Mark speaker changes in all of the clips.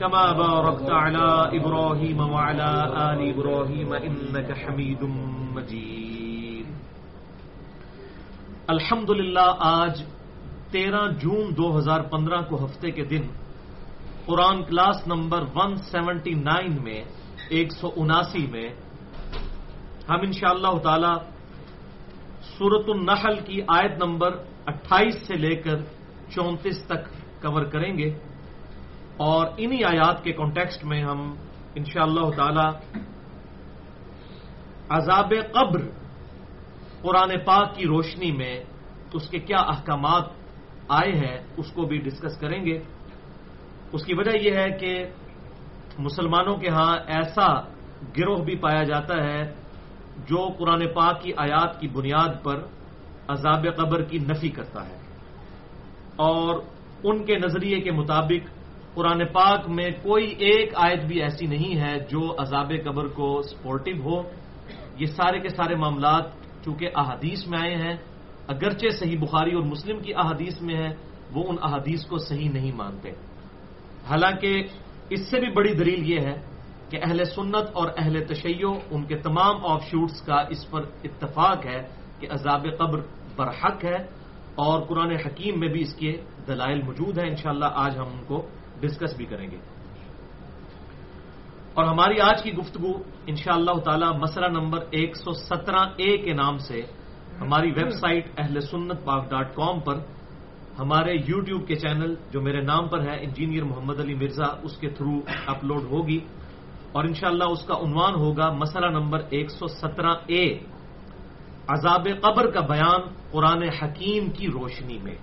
Speaker 1: كما باركت على إبراهيم وعلى آل إبراهيم إنك حميد مجيد. الحمد آج تیرہ جون دو ہزار پندرہ کو ہفتے کے دن، Quran class number one seventy nine میں، ایک سو اناسی میں، ہم ان شاء اللہ تعالی سورت النحل کی آیت نمبر اٹھائیس سے لے کر چونتیس تک کور کریں گے۔ اور انہی آیات کے کانٹیکسٹ میں ہم ان شاء اللہ تعالی عذاب قبر قرآن پاک کی روشنی میں اس کے کیا احکامات آئے ہیں، اس کو بھی ڈسکس کریں گے۔ اس کی وجہ یہ ہے کہ مسلمانوں کے ہاں ایسا گروہ بھی پایا جاتا ہے جو قرآن پاک کی آیات کی بنیاد پر عذاب قبر کی نفی کرتا ہے اور ان کے نظریے کے مطابق قرآن پاک میں کوئی ایک آیت بھی ایسی نہیں ہے جو عذاب قبر کو سپورٹو ہو۔ یہ سارے کے سارے معاملات چونکہ احادیث میں آئے ہیں، اگرچہ صحیح بخاری اور مسلم کی احادیث میں ہے وہ ان احادیث کو صحیح نہیں مانتے۔ حالانکہ اس سے بھی بڑی دلیل یہ ہے کہ اہل سنت اور اہل تشیع ان کے تمام آف شوٹس کا اس پر اتفاق ہے کہ عذاب قبر برحق ہے اور قرآن حکیم میں بھی اس کے دلائل موجود ہیں۔ انشاءاللہ آج ہم ان کو ڈسکس بھی کریں گے۔ اور ہماری آج کی گفتگو ان شاء اللہ تعالی مسئلہ نمبر ایک سو سترہ اے کے نام سے ہماری ویب سائٹ اہل سنت پاک ڈاٹ کام پر ہمارے یو ٹیوب کے چینل جو میرے نام پر ہے انجینئر محمد علی مرزا اس کے تھرو اپلوڈ ہوگی۔ اور انشاءاللہ اس کا عنوان ہوگا مسئلہ نمبر ایک سو سترہ اے۔ عذاب قبر کا بیان قرآن حکیم کی روشنی میں۔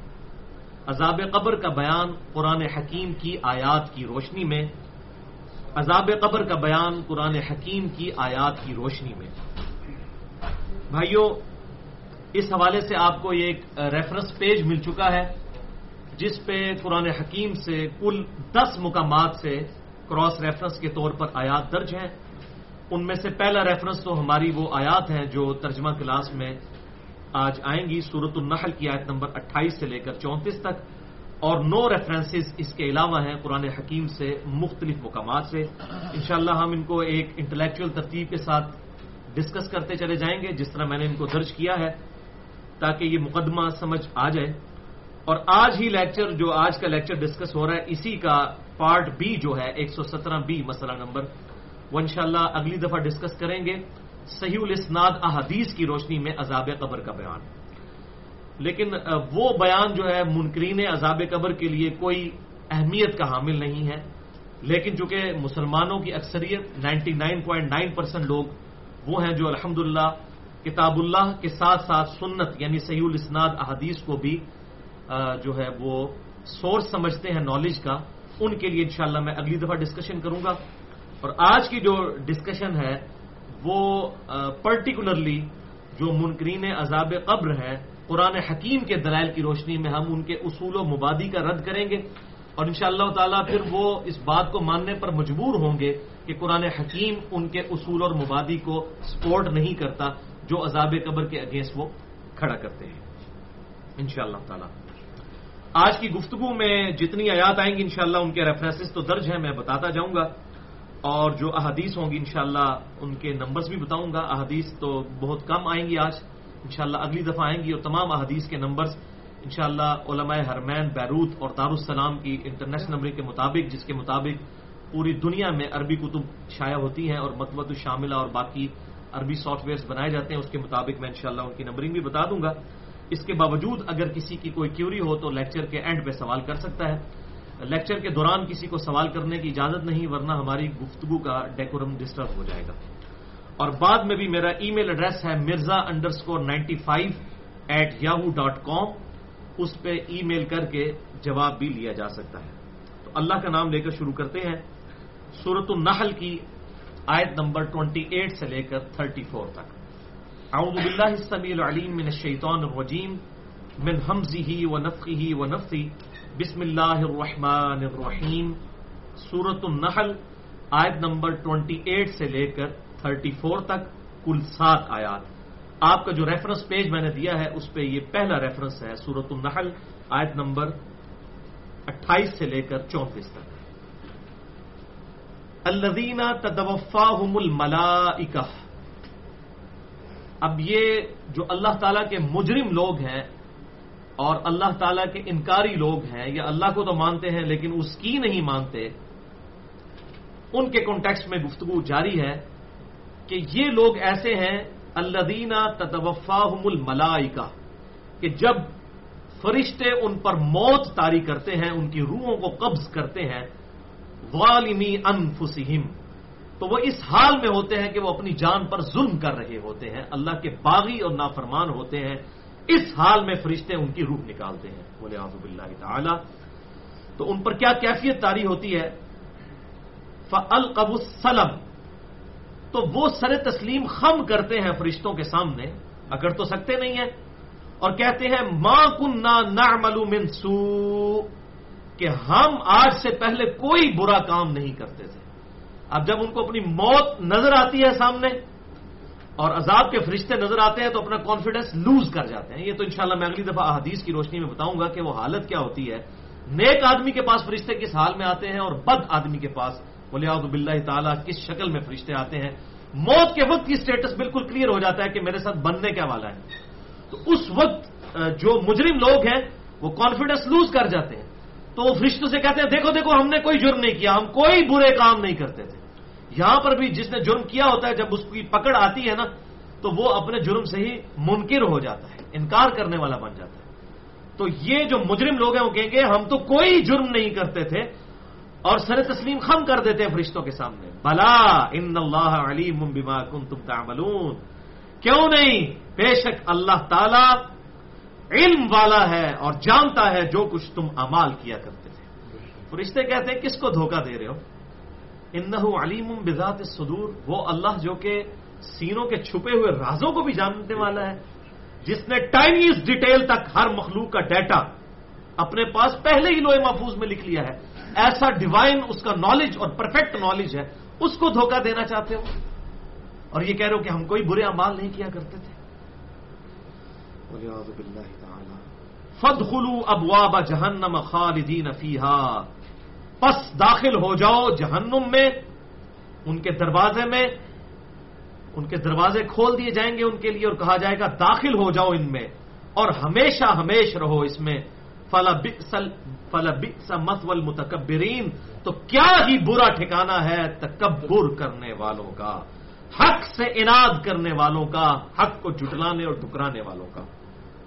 Speaker 1: عذاب قبر کا بیان قرآن حکیم کی آیات کی روشنی میں، عذاب قبر کا بیان قرآن حکیم کی آیات کی روشنی میں۔ بھائیوں اس حوالے سے آپ کو یہ ایک ریفرنس پیج مل چکا ہے، جس پہ قرآن حکیم سے کل دس مقامات سے کراس ریفرنس کے طور پر آیات درج ہیں۔ ان میں سے پہلا ریفرنس تو ہماری وہ آیات ہیں جو ترجمہ کلاس میں آج آئیں گی سورت النحل کی آیت نمبر اٹھائیس سے لے کر چونتیس تک اور نو ریفرنسز اس کے علاوہ ہیں قرآن حکیم سے مختلف مقامات سے۔ انشاءاللہ ہم ان کو ایک انٹلیکچل ترتیب کے ساتھ ڈسکس کرتے چلے جائیں گے، جس طرح میں نے ان کو درج کیا ہے، تاکہ یہ مقدمہ سمجھ آ جائے۔ اور آج ہی لیکچر جو آج کا لیکچر ڈسکس ہو رہا ہے، اسی کا پارٹ بی جو ہے، ایک سو سترہ بی مسئلہ نمبر۔ وہ انشاءاللہ اگلی دفعہ ڈسکس کریں گے۔ صحیح الاسناد احادیث کی روشنی میں عذاب قبر کا بیان۔ لیکن وہ بیان جو ہے، منکرین عذاب قبر کے لیے کوئی اہمیت کا حامل نہیں ہے۔ لیکن چونکہ مسلمانوں کی اکثریت، ninety nine point nine percent لوگ وہ ہیں جو الحمد کتاب اللہ کے ساتھ ساتھ سنت یعنی صحیح الاسناد احادیث کو بھی جو ہے، وہ سورس سمجھتے ہیں نالج کا۔ ان کے لیے انشاءاللہ میں اگلی دفعہ ڈسکشن کروں گا۔ اور آج کی جو ڈسکشن ہے وہ پرٹیکولرلی جو منکرین عذاب قبر ہے، قرآن حکیم کے دلائل کی روشنی میں ہم ان کے اصول و مبادی کا رد کریں گے اور ان شاء اللہ تعالیٰ پھر وہ اس بات کو ماننے پر مجبور ہوں گے کہ قرآن حکیم ان کے اصول اور مبادی کو سپورٹ نہیں کرتا جو عذاب قبر کے اگینسٹ وہ کھڑا کرتے ہیں۔ ان شاء اللہ تعالی۔ آج کی گفتگو میں جتنی آیات آئیں گی انشاءاللہ ان کے ریفرنسز تو درج ہیں، میں بتاتا جاؤں گا۔ اور جو احادیث ہوں گی انشاءاللہ ان کے نمبرز بھی بتاؤں گا۔ احادیث تو بہت کم آئیں گی آج۔ انشاءاللہ اگلی دفعہ آئیں گی اور تمام احادیث کے نمبرز انشاءاللہ علماء حرمین، بیروت اور دارالسلام کی انٹرنیشنل نمبر کے مطابق، جس کے مطابق پوری دنیا میں عربی کتب شائع ہوتی ہیں اور متوت شاملہ اور باقی عربی سافٹ ویئرس بنائے جاتے ہیں، اس کے مطابق میں انشاءاللہ ان کی نمبرنگ بھی بتا دوں گا۔ اس کے باوجود اگر کسی کی کوئی کیوری ہو تو لیکچر کے اینڈ پہ سوال کر سکتا ہے۔ لیکچر کے دوران کسی کو سوال کرنے کی اجازت نہیں، ورنہ ہماری گفتگو کا ڈیکورم ڈسٹرب ہو جائے گا۔ اور بعد میں بھی میرا ای میل ایڈریس ہے Mirza underscore ninety five eight Yahoo dot com. اس پہ ای میل کر کے جواب بھی لیا جا سکتا ہے۔ تو اللہ کا نام لے کر شروع کرتے ہیں۔ سورت النحل کی آیت نمبر 28 سے لے کر 34 تک۔ اعوذ باللہ السمیع العلیم من الشیطان الرجیم، من حمزه ونفخه ونفثه بسم اللہ الرحمن الرحیم سورت النحل، آیت نمبر 28 سے لے کر 34 تک کل سات آیات۔ آپ کا جو ریفرنس پیج میں نے دیا ہے، اس پہ یہ پہلا ریفرنس ہے سورت النحل، آیت نمبر 28 سے لے کر 34 تک۔ الذین تدوفاہم الملائکہ۔ اب یہ جو اللہ تعالیٰ کے مجرم لوگ ہیں اور اللہ تعالیٰ کے انکاری لوگ ہیں یا اللہ کو تو مانتے ہیں لیکن اس کی نہیں مانتے، ان کے کانٹیکس میں گفتگو جاری ہے کہ یہ لوگ ایسے ہیں اللہ دینا تدوفاہم الملائکہ، کہ جب فرشتے ان پر موت تاری کرتے ہیں، ان کی روحوں کو قبض کرتے ہیں والمی انفسہم، تو وہ اس حال میں ہوتے ہیں کہ وہ اپنی جان پر ظلم کر رہے ہوتے ہیں، اللہ کے باغی اور نافرمان ہوتے ہیں اس حال میں فرشتے ان کی روح نکالتے ہیں۔ بولے آزب اللہ تعالی۔ تو ان پر کیا کیفیت تاری ہوتی ہے؟ فلقب السلم۔ تو وہ سر تسلیم خم کرتے ہیں فرشتوں کے سامنے، اگر تو سکتے نہیں ہیں۔ اور کہتے ہیں ماں کن نہ ملو منسو کہ ہم آج سے پہلے کوئی برا کام نہیں کرتے تھے۔ اب جب ان کو اپنی موت نظر آتی ہے سامنے اور عذاب کے فرشتے نظر آتے ہیں تو اپنا کانفیڈنس لوز کر جاتے ہیں۔ یہ تو انشاءاللہ میں اگلی دفعہ حدیث کی روشنی میں بتاؤں گا کہ وہ حالت کیا ہوتی ہے۔ نیک آدمی کے پاس فرشتے کس حال میں آتے ہیں اور بد آدمی کے پاس؟ بولے آب تعالیٰ، کس شکل میں فرشتے آتے ہیں؟ موت کے وقت کی اسٹیٹس بالکل کلیئر ہو جاتا ہے کہ میرے ساتھ بننے کیا والا ہے۔ تو اس وقت جو مجرم لوگ ہیں، وہ کانفیڈنس لوز کر جاتے ہیں۔ تو وہ فرشتوں سے کہتے ہیں، دیکھو دیکھو، ہم نے کوئی جرم نہیں کیا، ہم کوئی برے کام نہیں کرتے تھے۔ یہاں پر بھی جس نے جرم کیا ہوتا ہے، جب اس کی پکڑ آتی ہے نا، تو وہ اپنے جرم سے ہی منکر ہو جاتا ہے، انکار کرنے والا بن جاتا ہے۔ تو یہ جو مجرم لوگ ہیں، وہ کہیں گے، ہم تو کوئی جرم نہیں کرتے تھے اور سر تسلیم خم کر دیتے ہیں فرشتوں کے سامنے۔ بلا، ان اللہ علیم بما کنتم تعملون۔ کیوں نہیں؟ بے شک اللہ تعالی علم والا ہے اور جانتا ہے جو کچھ تم امال کیا کرتے تھے۔ فرشتے کہتے ہیں، کس کو دھوکہ دے رہے ہو؟ انہ علیم بذات الصدور وہ اللہ جو کہ سینوں کے چھپے ہوئے رازوں کو بھی جاننے والا ہے جس نے ٹائنیز ڈیٹیل تک ہر مخلوق کا ڈیٹا اپنے پاس پہلے ہی لوہے محفوظ میں لکھ لیا ہے۔ ایسا ڈیوائن اس کا نالج اور پرفیکٹ نالج ہے اس کو دھوکہ دینا چاہتے ہو؟ اور یہ کہہ رہے ہو کہ ہم کوئی برے امال نہیں کیا کرتے تھے۔ فد خلو ابواب جہنم خالدین فیحا پس داخل ہو جاؤ جہنم میں، ان کے دروازے میں، ان کے دروازے کھول دیے جائیں گے ان کے لیے اور کہا جائے گا، داخل ہو جاؤ ان میں اور ہمیشہ ہمیش رہو اس میں۔ فلا مسول متکبرین تو کیا ہی برا ٹھکانا ہے تکبر کرنے والوں کا، حق سے اناد کرنے والوں کا، حق کو جٹلانے اور ٹکرانے والوں کا۔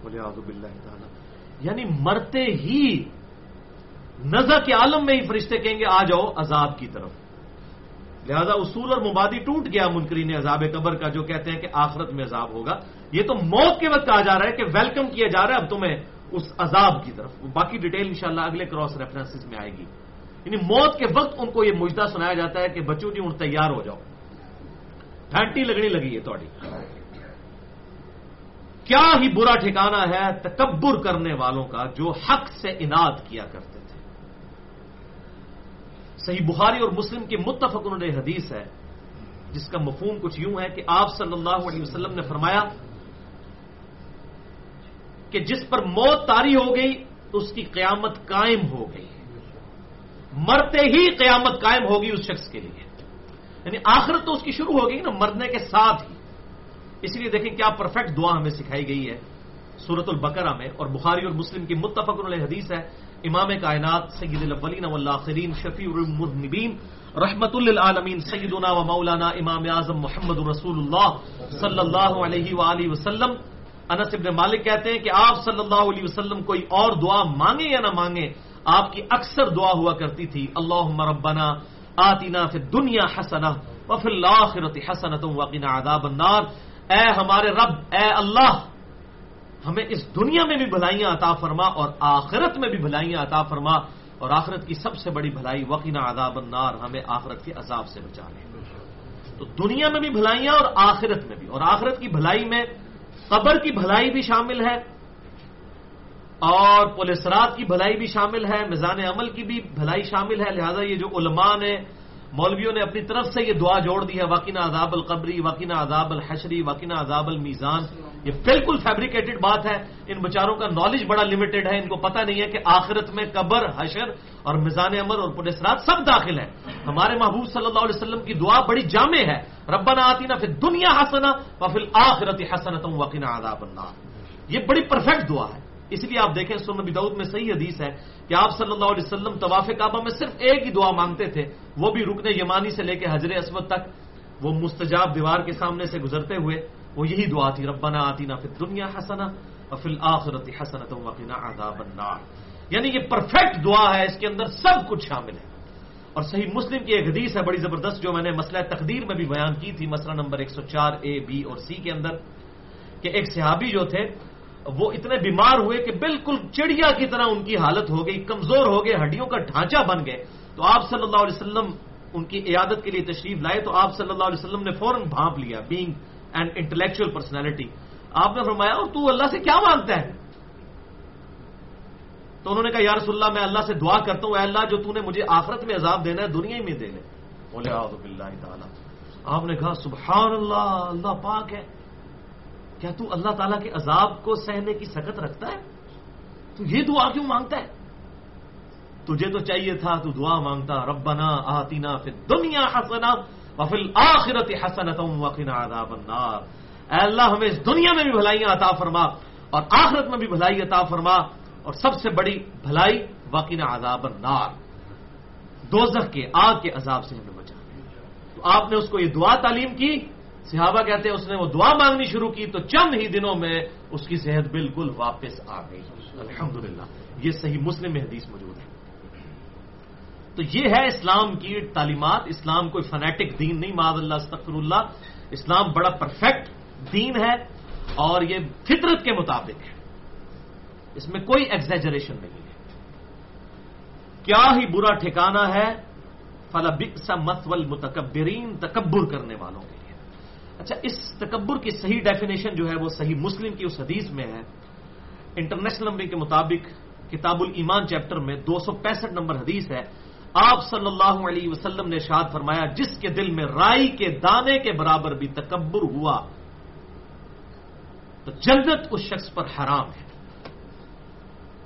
Speaker 1: بولے آزب اللہ تعالیٰ۔ یعنی مرتے ہی نظر کے عالم میں ہی فرشتے کہیں گے، آ جاؤ عذاب کی طرف۔ لہذا اصول اور مبادی ٹوٹ گیا منکرین عذاب قبر کا، جو کہتے ہیں کہ آخرت میں عذاب ہوگا۔ یہ تو موت کے وقت کہا جا رہا ہے کہ ویلکم کیا جا رہا ہے، اب تمہیں اس عذاب کی طرف۔ باقی ڈیٹیل انشاءاللہ اگلے کراس ریفرنسز میں آئے گی۔ یعنی موت کے وقت ان کو یہ مجدہ سنایا جاتا ہے کہ بچوں جی ہوں تیار ہو جاؤ۔ ٹھنڈی لگنی لگی ہے تھوڑی۔ کیا ہی برا ٹھکانا ہے تکبر کرنے والوں کا جو حق سے اناد کیا کرتے صحیح بخاری اور مسلم کی متفق انہوں نے حدیث ہے، جس کا مفہوم کچھ یوں ہے کہ آپ صلی اللہ علیہ وسلم نے فرمایا کہ جس پر موت تاری ہو گئی تو اس کی قیامت قائم ہو گئی۔ مرتے ہی قیامت قائم ہوگی اس شخص کے لیے۔ یعنی آخرت تو اس کی شروع ہو گئی نا، مرنے کے ساتھ ہی۔ اس لیے دیکھیں کیا پرفیکٹ دعا ہمیں سکھائی گئی ہے سورت البقرہ میں اور بخاری اور مسلم کی متفق علیہ حدیث ہے امام کائنات سید الاولین والآخرین شفیع المذنبین، رحمت للعالمین، سیدنا و مولانا امام اعظم محمد رسول اللہ صلی اللہ علیہ وآلہ وسلم۔ انس ابن مالک کہتے ہیں کہ آپ صلی اللہ علیہ وسلم کوئی اور دعا مانگے یا نہ مانگے آپ کی اکثر دعا ہوا کرتی تھی اللہ ربنا آتینا فی دنیا حسنا وفی الاخرت حسنت وقنا عذاب النار۔ اے ہمارے رب، اے اللہ ہمیں اس دنیا میں بھی بھلائیاں عطا فرما اور آخرت میں بھی بھلائیاں عطا فرما اور آخرت کی سب سے بڑی بھلائی وقینا عذاب النار، ہمیں آخرت کے عذاب سے بچا لے تو دنیا میں بھی بھلائیاں اور آخرت میں بھی۔ اور آخرت کی بھلائی میں قبر کی بھلائی بھی شامل ہے اور پولیسرات کی بھلائی بھی شامل ہے، میزان عمل کی بھی بھلائی شامل ہے۔ لہذا یہ جو علماء نے مولویوں نے اپنی طرف سے یہ دعا جوڑ دی ہے واقعہ عذاب القبری واقعہ عذاب الحشری واقعہ عذاب المیزان۔ یہ بالکل فیبریکیٹڈ بات ہے۔ ان بچاروں کا نالج بڑا لمیٹڈ ہے۔ ان کو پتہ نہیں ہے کہ آخرت میں قبر، حشر اور میزان عمل اور پولیسرات سب داخل ہیں۔ ہمارے محبوب صلی اللہ علیہ وسلم کی دعا بڑی جامع ہے۔ ربنا آتی نا پھر دنیا حسنا و پھر آخرت حسنت وقینہ عذاب النار۔ یہ بڑی پرفیکٹ دعا ہے۔ اس لیے آپ دیکھیں سن نبی دعود میں صحیح حدیث ہے کہ آپ صلی اللہ علیہ وسلم طواف کعبہ میں صرف ایک ہی دعا مانگتے تھے، وہ بھی رکن یمانی سے لے کے حضر اسود تک۔ وہ مستجاب دیوار کے سامنے سے گزرتے ہوئے وہ یہی دعا تھی، ربنا آتی نا پھر دنیا حسنا اور پھر آخرت حسنت عذاب النار۔ یعنی یہ پرفیکٹ دعا ہے، اس کے اندر سب کچھ شامل ہے۔ اور صحیح مسلم کی ایک حدیث ہے بڑی زبردست، جو میں نے مسئلہ تقدیر میں بھی بیان کی تھی، مسئلہ نمبر 104 اے بی اور سی کے اندر، کہ ایک صحابی جو تھے وہ اتنے بیمار ہوئے کہ بالکل چڑیا کی طرح ان کی حالت ہو گئی، کمزور ہو گئے، ہڈیوں کا ڈھانچہ بن گئے۔ تو آپ صلی اللہ علیہ وسلم ان کی عیادت کے لیے تشریف لائے تو آپ صلی اللہ علیہ وسلم نے فوراً بھانپ لیا بینگ اینڈ انٹلیکچل پرسنالٹی آپ نے فرمایا، اور تو اللہ سے کیا مانگتا ہے؟ تو انہوں نے کہا، یا رسول اللہ، میں اللہ سے دعا کرتا ہوں۔ اے اللہ، جو تو نے مجھے آخرت میں عذاب دینا ہے، دنیا ہی میں دے لے۔ بولے آپ نے کہا، سبحان اللہ اللہ پاک ہے۔ کیا تو اللہ تعالیٰ کے عذاب کو سہنے کی سکت رکھتا ہے؟ تو یہ دعا کیوں مانگتا ہے؟ تجھے تو چاہیے تھا، تو دعا مانگتا، ربنا آتینا فی دنیا حسنا وفی الاخرت حسنتا وقنا عذاب النار۔ اے اللہ، ہمیں اس دنیا میں بھی بھلائیاں عطا فرما اور آخرت میں بھی بھلائی عطا فرما اور سب سے بڑی بھلائی واقعہ عذاب النار۔ دوزخ کے، آگ کے عذاب سے ہمیں بچا۔ تو آپ نے اس کو یہ دعا تعلیم کی صحابہ کہتے ہیں اس نے وہ دعا مانگنی شروع کی تو چند ہی دنوں میں اس کی صحت بالکل واپس آ گئی۔ الحمدللہ، یہ صحیح مسلم میں حدیث موجود ہے۔ تو یہ ہے اسلام کی تعلیمات۔ اسلام کوئی فنیٹک دین نہیں معذ اللہ، استغفر اللہ۔ اسلام بڑا پرفیکٹ دین ہے اور یہ فطرت کے مطابق ہے۔ اس میں کوئی ایگزیجریشن نہیں ہے۔ کیا ہی برا ٹھکانا ہے۔ فلا بکسا متول متکبرین تکبر کرنے والوں کے۔ اچھا اس تکبر کی صحیح ڈیفینیشن جو ہے وہ صحیح مسلم کی اس حدیث میں ہے۔ انٹرنیشنل نمبر کے مطابق کتاب الایمان چیپٹر میں دو سو پینسٹھ نمبر حدیث ہے۔ آپ صلی اللہ علیہ وسلم نے شاد فرمایا، جس کے دل میں رائی کے دانے کے برابر بھی تکبر ہوا، تو جنت اس شخص پر حرام ہے۔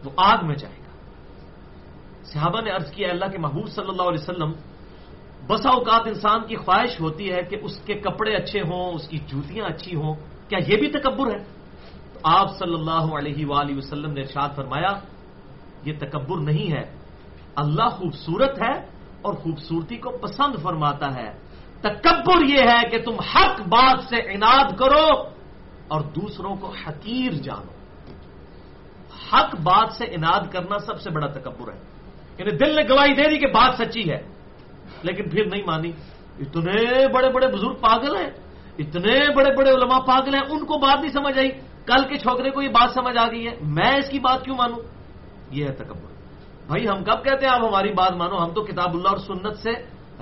Speaker 1: وہ آگ میں جائے گا۔ صحابہ نے عرض کیا، اللہ کے محبوب صلی اللہ علیہ وسلم بسا اوقات انسان کی خواہش ہوتی ہے کہ اس کے کپڑے اچھے ہوں، اس کی جوتیاں اچھی ہوں۔ کیا یہ بھی تکبر ہے؟ تو آپ صلی اللہ علیہ وآلہ وسلم نے ارشاد فرمایا، یہ تکبر نہیں ہے۔ اللہ خوبصورت ہے اور خوبصورتی کو پسند فرماتا ہے۔ تکبر یہ ہے کہ تم حق بات سے اناد کرو اور دوسروں کو حقیر جانو۔ حق بات سے اناد کرنا سب سے بڑا تکبر ہے۔ یعنی دل نے گواہی دے دی کہ بات سچی ہے۔ لیکن پھر نہیں مانی۔ اتنے بڑے بڑے بزرگ پاگل ہیں۔ اتنے بڑے بڑے علماء پاگل ہیں۔ ان کو بات نہیں سمجھ آئی۔ کل کے چھوکرے کو یہ بات سمجھ آ گئی ہے۔ میں اس کی بات کیوں مانوں؟ یہ ہے تکبر۔ بھائی، ہم کب کہتے ہیں آپ ہماری بات مانو؟ ہم تو کتاب اللہ اور سنت سے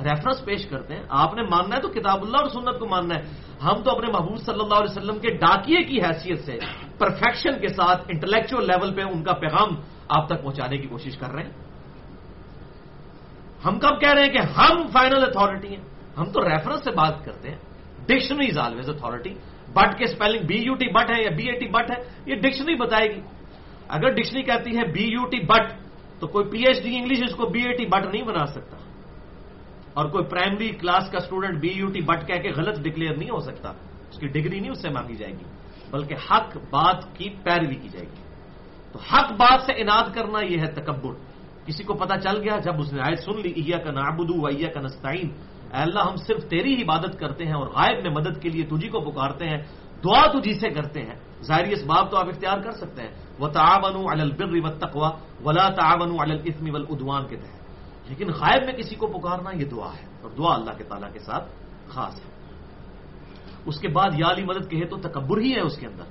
Speaker 1: ریفرنس پیش کرتے ہیں۔ آپ نے ماننا ہے تو کتاب اللہ اور سنت کو ماننا ہے۔ ہم تو اپنے محبوب صلی اللہ علیہ وسلم کے ڈاکیے کی حیثیت سے پرفیکشن کے ساتھ انٹلیکچل لیول پہ ان کا پیغام آپ تک پہنچانے کی کوشش کر رہے ہیں۔ ہم کب کہہ رہے ہیں کہ ہم فائنل اتارٹی ہیں؟ ہم تو ریفرنس سے بات کرتے ہیں. Dictionary is always authority but کے spelling B U T but ہے یا بی اے ٹی بٹ ہے؟ یہ ڈکشنری بتائے گی. اگر ڈکشنری کہتی ہے بی یو ٹی بٹ تو کوئی پی ایچ ڈی انگلش اس کو بی اے ٹی بٹ نہیں بنا سکتا. اور کوئی پرائمری کلاس کا student B U T but کہہ کے غلط ڈکلیئر نہیں ہو سکتا. اس کی ڈگری نہیں اس سے مانگی جائے گی. بلکہ حق بات کی پیروی کی جائے گی. تو حق بات سے اناد کرنا یہ ہے تکبر. کسی کو پتا چل گیا جب اس نے آئے سن لی ایا کا نابدو ایا کا نستعین۔ اے اللہ، ہم صرف تیری ہی عبادت کرتے ہیں اور غائب میں مدد کے لیے تجھی کو پکارتے ہیں، دعا تجھی سے کرتے ہیں۔ ظاہری اس باب تو آپ اختیار کر سکتے ہیں۔ وہ تعاون البر و تقوا ولا تعاون الاسم ودوان کے تحت۔ لیکن غائب میں کسی کو پکارنا یہ دعا ہے اور دعا اللہ کے تعالیٰ کے ساتھ خاص ہے۔ اس کے بعد یا علی مدد کہے تو تکبر ہی ہے اس کے اندر۔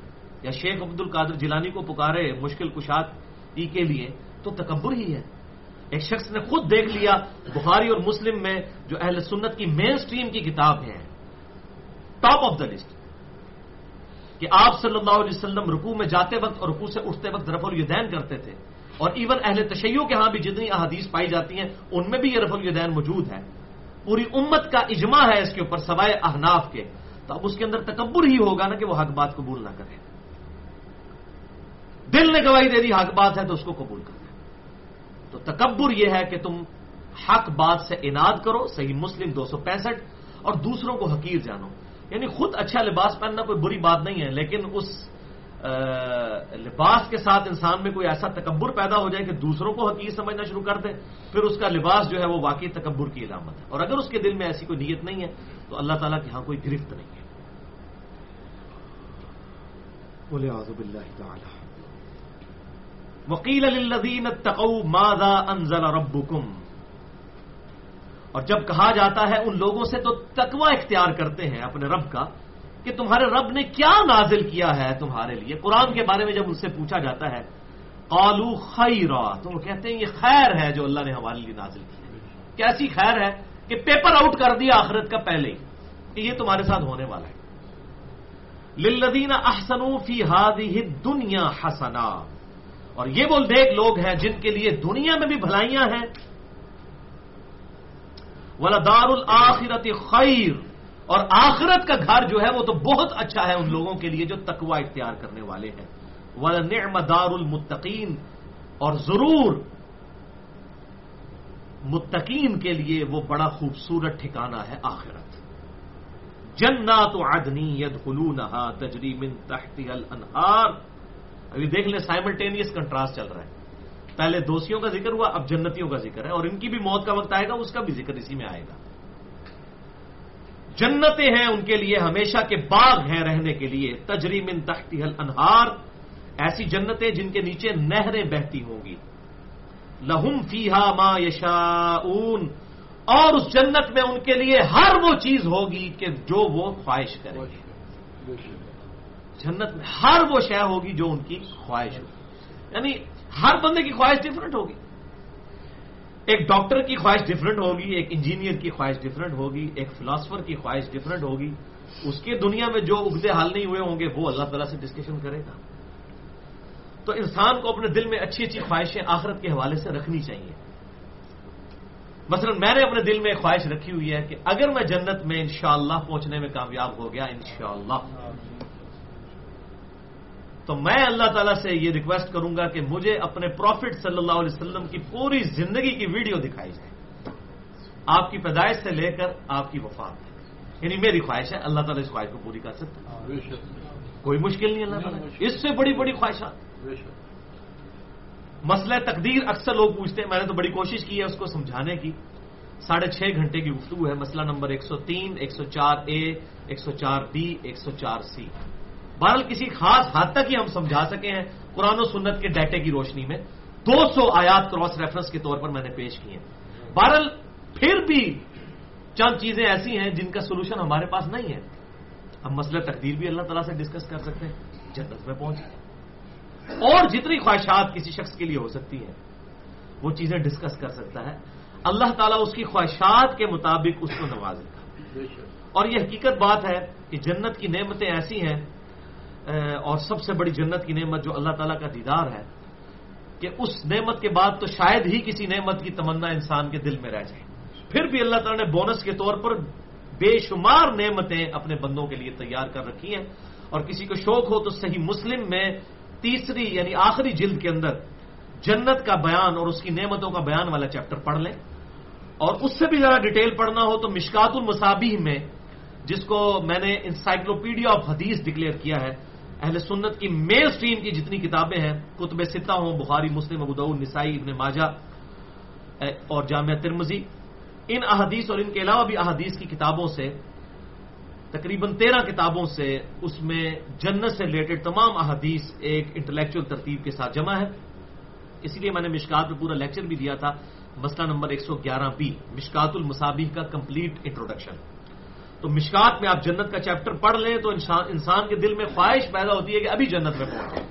Speaker 1: یا شیخ عبد القادر جیلانی کو پکارے مشکل کشاد ای کے لیے تو تکبر ہی ہے۔ ایک شخص نے خود دیکھ لیا بخاری اور مسلم میں جو اہل سنت کی مین سٹریم کی کتاب ہے ٹاپ آف دا لسٹ کہ آپ صلی اللہ علیہ وسلم رکوع میں جاتے وقت اور رکوع سے اٹھتے وقت رف الیدین کرتے تھے۔ اور ایون اہل تشیعوں کے ہاں بھی جتنی احادیث پائی جاتی ہیں، ان میں بھی یہ رف الیدین موجود ہے پوری امت کا اجماع ہے اس کے اوپر، سوائے احناف کے۔ تو اب اس کے اندر تکبر ہی ہوگا نا کہ وہ حق بات قبول نہ کرے دل نے گواہی دے دی حق بات ہے تو اس کو قبول کر تو تکبر یہ ہے کہ تم حق بات سے اناد کرو، صحیح مسلم دو سو پینسٹھ، اور دوسروں کو حقیر جانو۔ یعنی خود اچھا لباس پہننا کوئی بری بات نہیں ہے، لیکن اس لباس کے ساتھ انسان میں کوئی ایسا تکبر پیدا ہو جائے کہ دوسروں کو حقیق سمجھنا شروع کر دے، پھر اس کا لباس جو ہے وہ واقعی تکبر کی علامت ہے۔ اور اگر اس کے دل میں ایسی کوئی نیت نہیں ہے، تو اللہ تعالیٰ کے ہاں کوئی گرفت نہیں ہے۔ بولے آزب اللہ تعالیٰ وکیل الدین تقو مادا انزل ربکم۔ اور جب کہا جاتا ہے ان لوگوں سے تو تقوا اختیار کرتے ہیں اپنے رب کا کہ تمہارے رب نے کیا نازل کیا ہے تمہارے لیے۔ قرآن کے بارے میں جب ان سے پوچھا جاتا ہے قالو خیرا، تو وہ کہتے ہیں یہ خیر ہے جو اللہ نے ہمارے لیے نازل کیا کیسی خیر ہے کہ پیپر آؤٹ کر دیا آخرت کا پہلے ہی کہ یہ تمہارے ساتھ ہونے والا ہے۔ للذین احسنوا فی هذه دنیا حسنا۔ اور یہ وہ دیکھ لوگ ہیں جن کے لیے دنیا میں بھی بھلائیاں ہیں۔ والا دار الآخرت خیر اور آخرت کا گھر جو ہے وہ تو بہت اچھا ہے ان لوگوں کے لیے جو تقوا اختیار کرنے والے ہیں۔ والا نعم دار المتقین اور ضرور متقین کے لیے وہ بڑا خوبصورت ٹھکانہ ہے آخرت۔ جنات عدنی یدخلونہا تجری من تحت الانہار۔ ابھی دیکھ لیں سائملٹینیس کنٹراسٹ چل رہا ہے۔ پہلے دوستیوں کا ذکر ہوا، اب جنتیوں کا ذکر ہے، اور ان کی بھی موت کا وقت آئے گا، اس کا بھی ذکر اسی میں آئے گا۔ جنتیں ہیں ان کے لیے ہمیشہ کے باغ ہیں رہنے کے لیے۔ تجریم ان تختی حل انہار ایسی جنتیں جن کے نیچے نہریں بہتی ہوں گی۔ لہم فیحا ما یشا اور اس جنت میں ان کے لیے ہر وہ چیز ہوگی کہ جو وہ خواہش کریں گے۔ جنت میں ہر وہ شے ہوگی جو ان کی خواہش ہوگی۔ یعنی ہر بندے کی خواہش ڈفرنٹ ہوگی۔ ایک ڈاکٹر کی خواہش ڈفرنٹ ہوگی، ایک انجینئر کی خواہش ڈفرنٹ ہوگی، ایک فلاسفر کی خواہش ڈفرنٹ ہوگی۔ اس کے دنیا میں جو اگتے حال نہیں ہوئے ہوں گے، وہ اللہ تعالیٰ سے ڈسکشن کرے گا۔ تو انسان کو اپنے دل میں اچھی اچھی خواہشیں آخرت کے حوالے سے رکھنی چاہیے۔ مثلا میں نے اپنے دل میں ایک خواہش رکھی ہوئی ہے کہ اگر میں جنت میں انشاءاللہ پہنچنے میں کامیاب ہو گیا، انشاءاللہ۔ تو میں اللہ تعالیٰ سے یہ ریکویسٹ کروں گا کہ مجھے اپنے پروفٹ صلی اللہ علیہ وسلم کی پوری زندگی کی ویڈیو دکھائی جائے۔ آپ کی پیدائش سے لے کر آپ کی وفات یعنی میری خواہش ہے اللہ تعالیٰ اس خواہش کو پوری کر سکتا کوئی مشکل نہیں اللہ تعالیٰ۔ اس سے بڑی بڑی خواہشات۔ مسئلہ تقدیر اکثر لوگ پوچھتے ہیں میں نے تو بڑی کوشش کی ہے اس کو سمجھانے کی۔ ساڑھے چھ گھنٹے کی گفتگو ہے مسئلہ نمبر ایک سو تین ایک سو چار اے ایک سو چار بی ایک سو چار سی۔ بہرحال کسی خاص حد تک ہی ہم سمجھا سکے ہیں قرآن و سنت کے ڈیٹے کی روشنی میں۔ دو سو آیات کراس ریفرنس کے طور پر میں نے پیش کی ہیں۔ بہرحال پھر بھی چند چیزیں ایسی ہیں جن کا سولوشن ہمارے پاس نہیں ہے۔ ہم مسئلہ تقدیر بھی اللہ تعالیٰ سے ڈسکس کر سکتے ہیں۔ جنت میں پہنچ اور جتنی خواہشات کسی شخص کے لیے ہو سکتی ہیں وہ چیزیں ڈسکس کر سکتا ہے۔ اللہ تعالیٰ اس کی خواہشات کے مطابق اس کو نوازے گا۔ اور یہ حقیقت بات ہے کہ جنت کی نعمتیں ایسی ہیں اور سب سے بڑی جنت کی نعمت جو اللہ تعالیٰ کا دیدار ہے، کہ اس نعمت کے بعد تو شاید ہی کسی نعمت کی تمنا انسان کے دل میں رہ جائے۔ پھر بھی اللہ تعالیٰ نے بونس کے طور پر بے شمار نعمتیں اپنے بندوں کے لیے تیار کر رکھی ہیں۔ اور کسی کو شوق ہو تو صحیح مسلم میں تیسری یعنی آخری جلد کے اندر جنت کا بیان اور اس کی نعمتوں کا بیان والا چیپٹر پڑھ لیں۔ اور اس سے بھی ذرا ڈیٹیل پڑھنا ہو تو مشکات المصابی میں، جس کو میں نے انسائکلوپیڈیا آف حدیث ڈکلیئر کیا ہے اہل سنت کی میل سٹریم کی جتنی کتابیں ہیں، کتب ستہ ہوں، بخاری، مسلم ابود نسائی، ابن ماجہ اور جامعہ ترمزی ان احادیث اور ان کے علاوہ بھی احادیث کی کتابوں سے، تقریباً تیرہ کتابوں سے اس میں جنت سے ریلیٹڈ تمام احادیث ایک انٹلیکچل ترتیب کے ساتھ جمع ہے اسی لیے میں نے مشکات میں پورا لیکچر بھی دیا تھا، مسئلہ نمبر ایک سو گیارہ بی، مشکات المسابی کا کمپلیٹ انٹروڈکشن۔ تو مشکات میں آپ جنت کا چیپٹر پڑھ لیں تو انسان کے دل میں خواہش پیدا ہوتی ہے کہ ابھی جنت میں پہنچے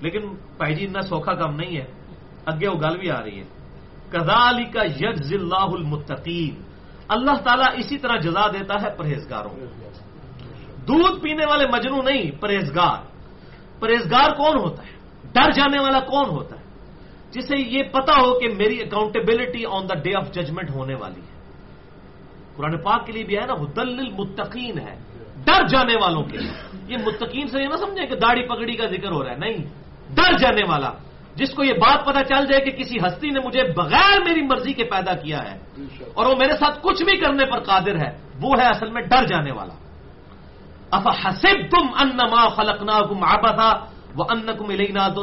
Speaker 1: لیکن پائی جی اتنا سوکھا کام نہیں ہے۔ اگے وہ گل بھی آ رہی ہے۔ کدا علی کا یج اللہ المتقین۔ اللہ تعالیٰ اسی طرح جزا دیتا ہے پرہیزگاروں دودھ پینے والے مجنو نہیں، پرہیزگار۔ پرہیزگار کون ہوتا ہے؟ ڈر جانے والا کون ہوتا ہے؟ جسے یہ پتا ہو کہ میری accountability on the day of judgment ہونے والی ہے۔ قرآن پاک کے لیے بھی ہے نا دل متقین ہے۔ ڈر جانے والوں کے لیے۔ یہ متقین سے یہ نہ سمجھے کہ داڑھی پگڑی کا ذکر ہو رہا ہے۔ نہیں، ڈر جانے والا۔ جس کو یہ بات پتا چل جائے کہ کسی ہستی نے مجھے بغیر میری مرضی کے پیدا کیا ہے اور وہ میرے ساتھ کچھ بھی کرنے پر قادر ہے، وہ ہے اصل میں ڈر جانے والا۔ اف حسب تم ان خلقنا کم آبا تھا وہ ان کم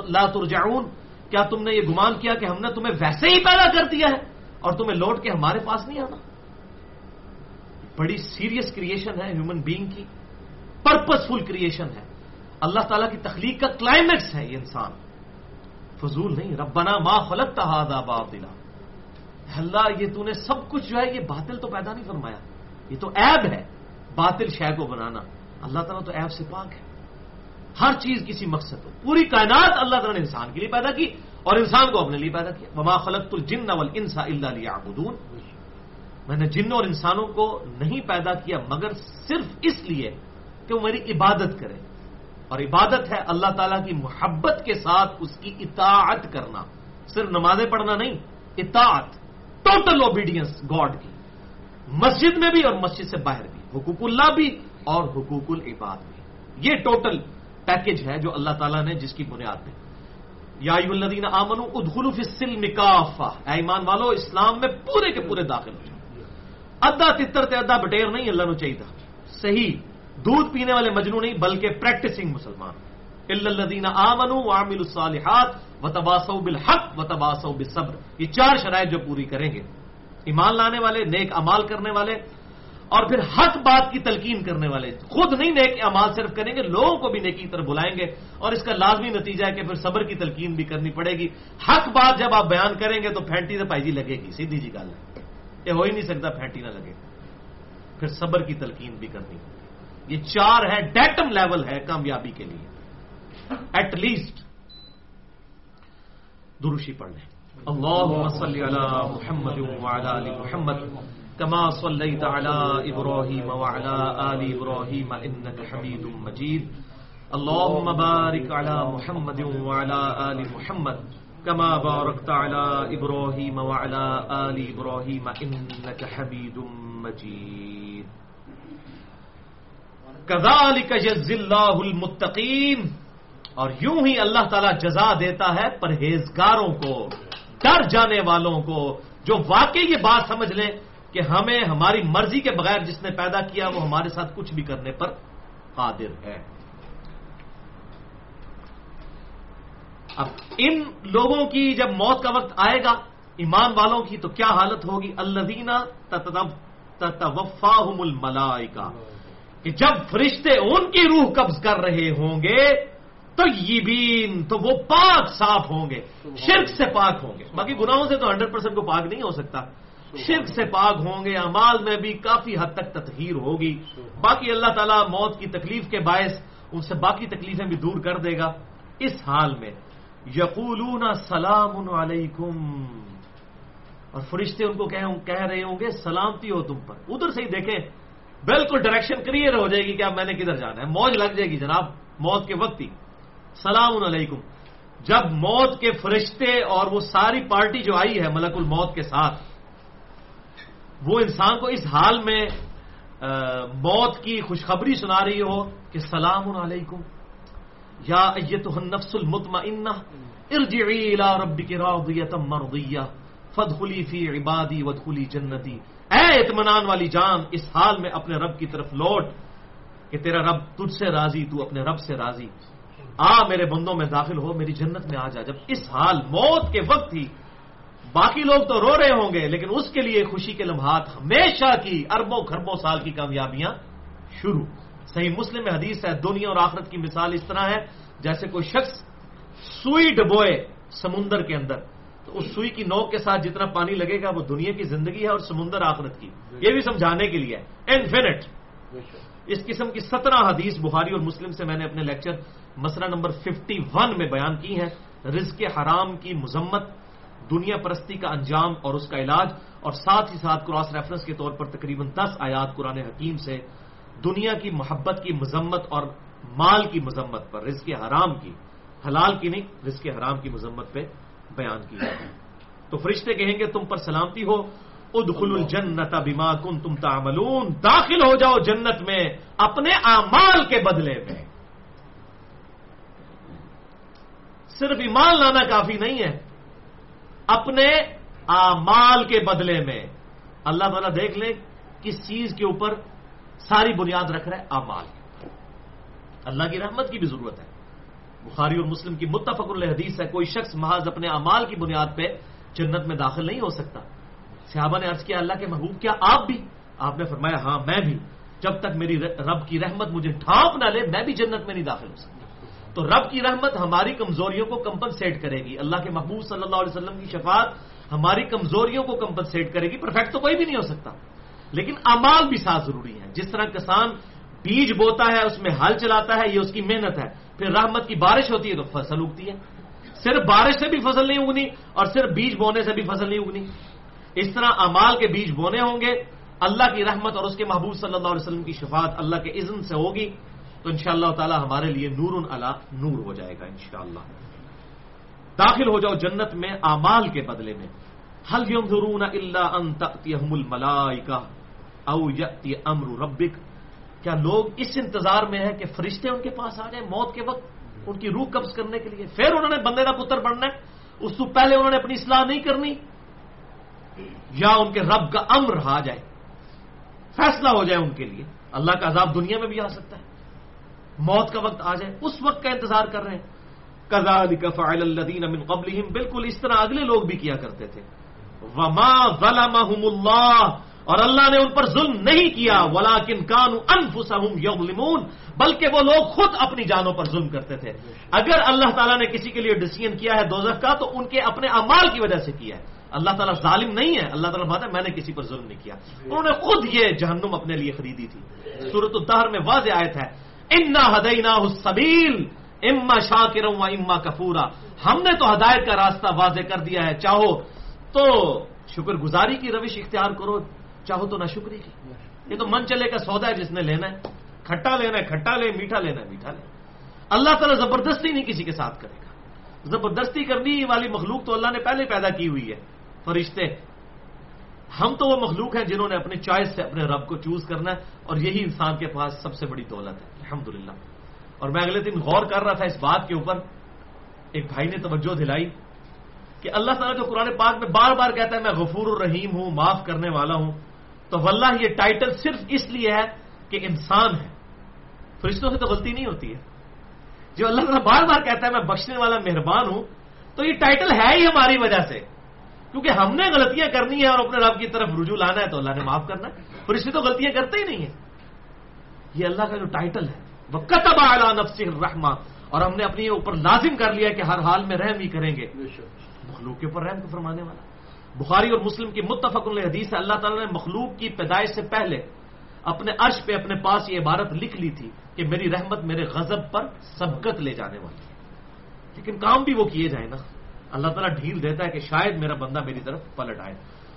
Speaker 1: لا ترجعون۔ کیا تم نے یہ گمان کیا کہ ہم نے تمہیں ویسے ہی پیدا کر دیا ہے اور تمہیں لوٹ کے ہمارے پاس نہیں آنا؟ بڑی سیریس کریشن ہے ہیومن بینگ کی پرپز فل کریشن ہے۔ اللہ تعالیٰ کی تخلیق کا کلائمیکس ہے یہ انسان۔ فضول نہیں، ربنا ما خلق تہادا باب دلا اللہ، یہ تو نے سب کچھ جو ہے، یہ باطل تو پیدا نہیں فرمایا۔ یہ تو ایب ہے، باطل شے کو بنانا۔ اللہ تعالیٰ تو ایب سے پاک ہے۔ ہر چیز کسی مقصد ہو پوری کائنات اللہ تعالیٰ نے انسان کے لیے پیدا کی اور انسان کو اپنے لیے پیدا کیا۔ وما خلق الجن والانس الا ليعبدون۔ میں نے جنوں اور انسانوں کو نہیں پیدا کیا، مگر صرف اس لیے کہ وہ میری عبادت کرے اور عبادت ہے اللہ تعالیٰ کی محبت کے ساتھ اس کی اطاعت کرنا۔ صرف نمازیں پڑھنا نہیں، اطاعت ٹوٹل اوبیڈینس گاڈ کی۔ مسجد میں بھی اور مسجد سے باہر بھی، حقوق اللہ بھی اور حقوق العباد بھی۔ یہ ٹوٹل پیکج ہے جو اللہ تعالیٰ نے جس کی بنیاد میں یا الدین آمن ادخلوف سلم کافا ایمان والو، اسلام میں پورے کے پورے داخل ہو ادا تتر تے ادا بٹیر نہیں اللہ نو چاہیے صحیح، دودھ پینے والے مجنو نہیں، بلکہ پریکٹسنگ مسلمان۔ الدین آمن عامل الصالحات و تباسو بالحق و تباسو بالصبر۔ یہ چار شرائط جو پوری کریں گے۔ ایمان لانے والے، نیک امال کرنے والے، اور پھر حق بات کی تلقین کرنے والے۔ خود نہیں نیک امال صرف کریں گے، لوگوں کو بھی نیکی طرف بلائیں گے۔ اور اس کا لازمی نتیجہ ہے کہ پھر صبر کی تلقین بھی کرنی پڑے گی۔ حق بات جب آپ بیان کریں گے تو پھینٹی سے پائجی لگے گی، سیدھی جی گل ہے۔ یہ ہو ہی نہیں سکتا پھینٹی نہ لگے۔ پھر صبر کی تلقین بھی کرنی۔ یہ چار ہے ڈیٹم لیول ہے کامیابی کے لیے۔ ایٹ لیسٹ دروشی پڑھ لیں اللہ صلی علی محمد علی محمد كما صليت على إبراهيم وعلى آل إبراهيم إنك حميد مجيد اللهم بارك على محمد وعلى آل محمد۔ كما باركت على إبراهيم وعلى آل إبراهيم إنك حميد مجيد. كذلك يجزي الله المتقين. اور یوں ہی اللہ تعالیٰ جزا دیتا ہے پرہیزگاروں کو، ڈر جانے والوں کو، جو واقعی یہ بات سمجھ لیں کہ ہمیں، ہماری مرضی کے بغیر جس نے پیدا کیا، وہ ہمارے ساتھ کچھ بھی کرنے پر قادر ہے۔ اب ان لوگوں کی جب موت کا وقت آئے گا، ایمان والوں کی تو کیا حالت ہوگی؟ اللہ تتوفاہم الملائکہ۔ کہ جب فرشتے ان کی روح قبض کر رہے ہوں گے تو یہ بین تو وہ پاک صاف ہوں گے، شرک سے پاک ہوں گے۔ باقی گناہوں سے تو ہنڈریڈ پرسینٹ کو پاک نہیں ہو سکتا۔ شرک سے پاک ہوں گے امال میں بھی کافی حد تک تطہیر ہوگی۔ باقی اللہ تعالیٰ موت کی تکلیف کے باعث ان سے باقی تکلیفیں بھی دور کر دے گا۔ اس حال میں یقولون سلام علیکم۔ اور فرشتے ان کو کہہ رہے ہوں گے، سلامتی ہو تم پر۔ ادھر سے ہی دیکھیں۔ بالکل ڈائریکشن کلیئر ہو جائے گی کہ اب میں نے کدھر جانا ہے۔ موج لگ جائے گی جناب، موت کے وقت ہی۔ سلام علیکم۔ جب موت کے فرشتے اور وہ ساری پارٹی جو آئی ہے ملک الموت کے ساتھ، وہ انسان کو اس حال میں موت کی خوشخبری سنا رہی ہو کہ سلام علیکم۔ یا النفس المطمئنہ، ارجعی الى ربک راضیتا مرضیہ فدخلی فی عبادی ودخلی جنتی۔ اے اطمینان والی جان، اس حال میں اپنے رب کی طرف لوٹ کہ تیرا رب تجھ سے راضی، تو اپنے رب سے راضی۔ آ میرے بندوں، میں داخل ہو، میری جنت میں آ جا۔ جب اس حال، موت کے وقت ہی باقی لوگ تو رو رہے ہوں گے، لیکن اس کے لیے خوشی کے لمحات ہمیشہ کی اربوں خربوں سال کی کامیابیاں شروع۔ صحیح مسلم میں حدیث ہے، دنیا اور آخرت کی مثال اس طرح ہے، جیسے کوئی شخص سوئی ڈبوئے سمندر کے اندر، تو اس سوئی کی نوک کے ساتھ جتنا پانی لگے گا، وہ دنیا کی زندگی ہے اور سمندر آخرت کی۔ یہ بھی سمجھانے کے لیے انفینٹ اس قسم کی سترہ حدیث بخاری اور مسلم سے میں نے اپنے لیکچر مسئلہ نمبر ففٹی ون میں بیان کی ہے رزق حرام کی مذمت، دنیا پرستی کا انجام اور اس کا علاج، اور ساتھ ہی ساتھ کراس ریفرنس کے طور پر تقریباً دس آیات قرآن حکیم سے دنیا کی محبت کی مذمت اور مال کی مذمت پر، رزق حرام کی، حلال کی نہیں، رزق حرام کی مذمت پہ بیان کی جاتی تو فرشتے کہیں گے، تم پر سلامتی ہو ادخل الجنت بما کن تم تعملون، داخل ہو جاؤ جنت میں اپنے اعمال کے بدلے میں۔ صرف ایمان لانا کافی نہیں ہے، اپنے اعمال کے بدلے میں۔ اللہ تعالیٰ دیکھ لیں، کس چیز کے اوپر ساری بنیاد رکھ رہا ہے اعمال اللہ کی رحمت کی بھی ضرورت ہے۔ بخاری اور مسلم کی متفق الحدیث ہے، کوئی شخص محض اپنے اعمال کی بنیاد پہ جنت میں داخل نہیں ہو سکتا۔ صحابہ نے عرض کیا، اللہ کے محبوب، کیا آپ بھی؟ آپ نے فرمایا ہاں میں بھی۔ جب تک میری رب کی رحمت مجھے ڈھانپ نہ لے، میں بھی جنت میں نہیں داخل ہو سکتا۔ تو رب کی رحمت ہماری کمزوریوں کو کمپنسیٹ کرے گی۔ اللہ کے محبوب صلی اللہ علیہ وسلم کی شفاعت ہماری کمزوریوں کو کمپنسیٹ کرے گی۔ پرفیکٹ تو کوئی بھی نہیں ہو سکتا۔ لیکن امال بھی ساتھ ضروری ہے جس طرح کسان بیج بوتا ہے، اس میں ہل چلاتا ہے، یہ اس کی محنت ہے۔ پھر رحمت کی بارش ہوتی ہے تو فصل اگتی ہے۔ صرف بارش سے بھی فصل نہیں اگنی اور صرف بیج بونے سے بھی فصل نہیں اگنی۔ اس طرح امال کے بیج بونے ہوں گے، اللہ کی رحمت اور اس کے محبوب صلی اللہ علیہ وسلم کی شفاعت اللہ کے عزم سے ہوگی۔ تو ان شاء اللہ تعالی ہمارے لیے نور اللہ نور ہو جائے گا انشاءاللہ۔ داخل ہو جاؤ جنت میں امال کے بدلے میں۔ حل ينظرون الا ان تاتيهم الملائکہ او یاتی امر ربک۔ کیا لوگ اس انتظار میں ہیں کہ فرشتے ان کے پاس آ جائیں موت کے وقت؟ ان کی روح قبض کرنے کے لیے۔ پھر انہوں نے بندے کا پتر بننا ہے۔ اس سے پہلے انہوں نے اپنی اصلاح نہیں کرنی۔ یا ان کے رب کا امر آ جائے۔ فیصلہ ہو جائے ان کے لیے۔ اللہ کا عذاب دنیا میں بھی آ سکتا ہے۔ موت کا وقت آ جائے۔ اس وقت کا انتظار کر رہے ہیں۔ فعل الذین من قبلہم۔ بالکل اس طرح اگلے لوگ بھی کیا کرتے تھے۔ وما ظلمهم اللہ۔ اور اللہ نے ان پر ظلم نہیں کیا ولاکن کانو انفسهم یظلمون، بلکہ وہ لوگ خود اپنی جانوں پر ظلم کرتے تھے۔ اگر اللہ تعالیٰ نے کسی کے لیے ڈسیزن کیا ہے، دوزخ کا، تو ان کے اپنے امال کی وجہ سے کیا ہے۔ اللہ تعالیٰ ظالم نہیں ہے۔ اللہ تعالیٰ بات ہے، میں نے کسی پر ظلم نہیں کیا۔ انہوں نے خود یہ جہنم اپنے لیے خریدی تھی۔ صورت الدہر میں واضح آیت ہے، انا ہدینا سبیل اما شاکر و اما کفورا۔ ہم نے تو ہدایت کا راستہ واضح کر دیا ہے۔ چاہو تو شکر گزاری کی روش اختیار کرو۔ چاہو تو نہ شکری کی۔ یہ تو من چلے کا سودا ہے جس نے لینا ہے۔ کھٹا لینا ہے، کھٹا لے، میٹھا لینا ہے، میٹھا لے۔ اللہ تعالیٰ زبردستی نہیں کسی کے ساتھ کرے گا۔ زبردستی کرنی والی مخلوق تو اللہ نے پہلے پیدا کی ہوئی ہے۔ فرشتے، ہم تو وہ مخلوق ہیں جنہوں نے اپنے چوائس سے اپنے رب کو چوز کرنا ہے اور یہی انسان کے پاس سب سے بڑی دولت ہے۔ الحمد اور میں اگلے دن غور کر رہا تھا اس بات کے اوپر۔ ایک بھائی نے توجہ دلائی کہ اللہ تعالیٰ جو قرآن پاک میں بار بار کہتا ہے، میں غفور الرحیم ہوں، معاف کرنے والا ہوں۔ تو واللہ یہ ٹائٹل صرف اس لیے ہے کہ انسان ہے۔ فرشتوں سے تو غلطی نہیں ہوتی ہے۔ جو اللہ تعالیٰ بار بار کہتا ہے میں بخشنے والا مہربان ہوں تو یہ ٹائٹل ہے ہی ہماری وجہ سے۔ کیونکہ ہم نے غلطیاں کرنی ہے اور اپنے رب کی طرف رجوع لانا ہے تو اللہ نے معاف کرنا ہے۔ فرشتے تو غلطیاں کرتے ہی نہیں ہیں۔ یہ اللہ کا جو ٹائٹل ہے وہ اعلیٰ نفس رحمہ اور ہم نے اپنی اوپر لازم کر لیا کہ ہر حال میں رحم ہی کریں گے۔ مخلوق کے اوپر رحم کو فرمانے والا۔ بخاری اور مسلم کی متفق حدیث ہے، اللہ تعالیٰ نے مخلوق کی پیدائش سے پہلے اپنے عرش پہ اپنے پاس یہ عبارت لکھ لی تھی کہ میری رحمت میرے غضب پر سبقت لے جانے والی ہے۔ لیکن کام بھی وہ کیے جائیں نا۔ اللہ تعالیٰ ڈھیل دیتا ہے کہ شاید میرا بندہ میری طرف پلٹ آئے۔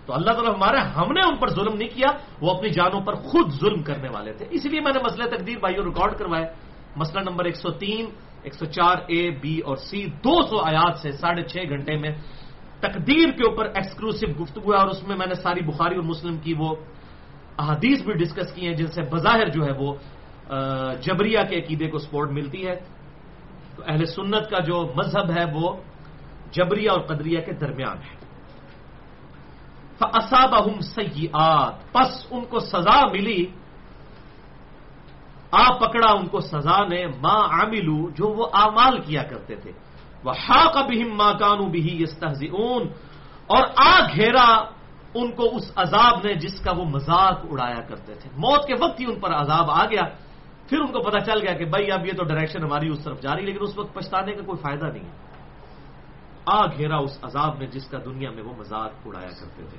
Speaker 1: تو اللہ تعالیٰ ہمارے، ہم نے ان پر ظلم نہیں کیا، وہ اپنی جانوں پر خود ظلم کرنے والے تھے۔ اس لیے میں نے مسئلہ تقدیر بھائیوں ریکارڈ کروائے مسئلہ نمبر ایک سو تین، ایک سو چار اے، بی اور سی، دو سو آیات سے ساڑھے چھ گھنٹے میں تقدیر کے اوپر ایکسکلوسو گفتگو ہے اور اس میں میں نے ساری بخاری اور مسلم کی وہ احادیث بھی ڈسکس کی ہیں، جن سے بظاہر جو ہے وہ جبریہ کے عقیدے کو سپورٹ ملتی ہے۔ تو اہل سنت کا جو مذہب ہے وہ جبریہ اور قدریہ کے درمیان ہے۔ فصابہم سیئات پس ان کو سزا ملی۔ آ پکڑا ان کو سزا نے ماں عاملو جو وہ اعمال کیا کرتے تھے۔ وہ ہا بہم ماں کانو بھی اس اور آ گھیرا ان کو اس عذاب نے جس کا وہ مذاق اڑایا کرتے تھے۔ موت کے وقت ہی ان پر عذاب آ گیا۔ پھر ان کو پتا چل گیا کہ بھائی اب یہ تو ڈائریکشن ہماری اس طرف جاری، لیکن اس وقت پچھتانے کا کوئی فائدہ نہیں ہے۔ آ گھیرا اس عذاب نے جس کا دنیا میں وہ مذاق اڑایا کرتے تھے۔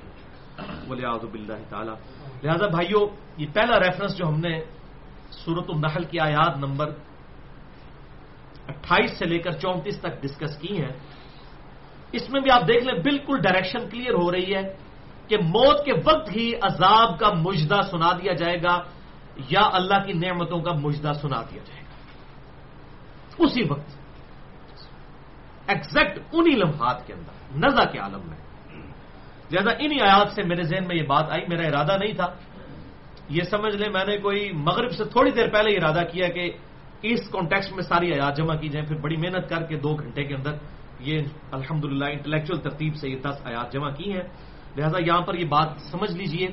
Speaker 1: بولے آدب اللہ تعالیٰ۔ لہذا بھائیوں یہ پہلا ریفرنس جو ہم نے سورت النحل کی آیات نمبر اٹھائیس سے لے کر چونتیس تک ڈسکس کی ہیں۔ اس میں بھی آپ دیکھ لیں بالکل ڈائریکشن کلیئر ہو رہی ہے کہ موت کے وقت ہی عذاب کا مجدہ سنا دیا جائے گا یا اللہ کی نعمتوں کا مجدہ سنا دیا جائے گا۔ اسی وقت ایگزیکٹ انہی لمحات کے اندر، نزا کے عالم میں۔ لہذا انہی آیات سے میرے ذہن میں یہ بات آئی، میرا ارادہ نہیں تھا۔ یہ سمجھ لیں، میں نے کوئی مغرب سے تھوڑی دیر پہلے ارادہ کیا کہ اس کانٹیکس میں ساری آیات جمع کی جائیں، پھر بڑی محنت کر کے دو گھنٹے کے اندر یہ الحمد للہ انٹلیکچل ترتیب سے یہ دس آیات جمع کی ہیں۔ لہذا یہاں پر یہ بات سمجھ لیجیے۔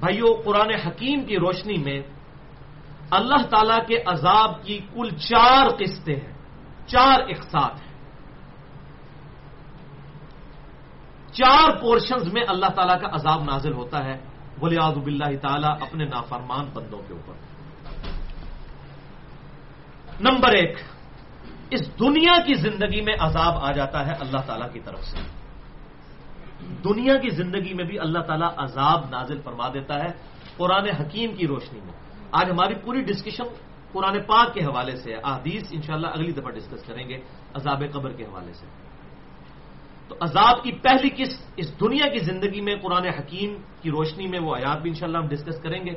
Speaker 1: بھائیو، قرآن حکیم کی روشنی میں اللہ تعالی کے عذاب کی کل چار قسطیں ہیں، چار اقساط ہیں۔ چار پورشنز میں اللہ تعالیٰ کا عذاب نازل ہوتا ہے۔ بولے آدب اللہ تعالیٰ اپنے نافرمان بندوں کے اوپر۔ نمبر ایک، اس دنیا کی زندگی میں عذاب آ جاتا ہے اللہ تعالیٰ کی طرف سے۔ دنیا کی زندگی میں بھی اللہ تعالیٰ عذاب نازل فرما دیتا ہے قرآن حکیم کی روشنی میں۔ آج ہماری پوری ڈسکشن قرآن پاک کے حوالے سے ہے۔ احادیث انشاءاللہ اگلی دفعہ ڈسکس کریں گے عذاب قبر کے حوالے سے۔ تو عذاب کی پہلی قسط اس دنیا کی زندگی میں قرآن حکیم کی روشنی میں وہ آیات بھی انشاءاللہ ہم ڈسکس کریں گے۔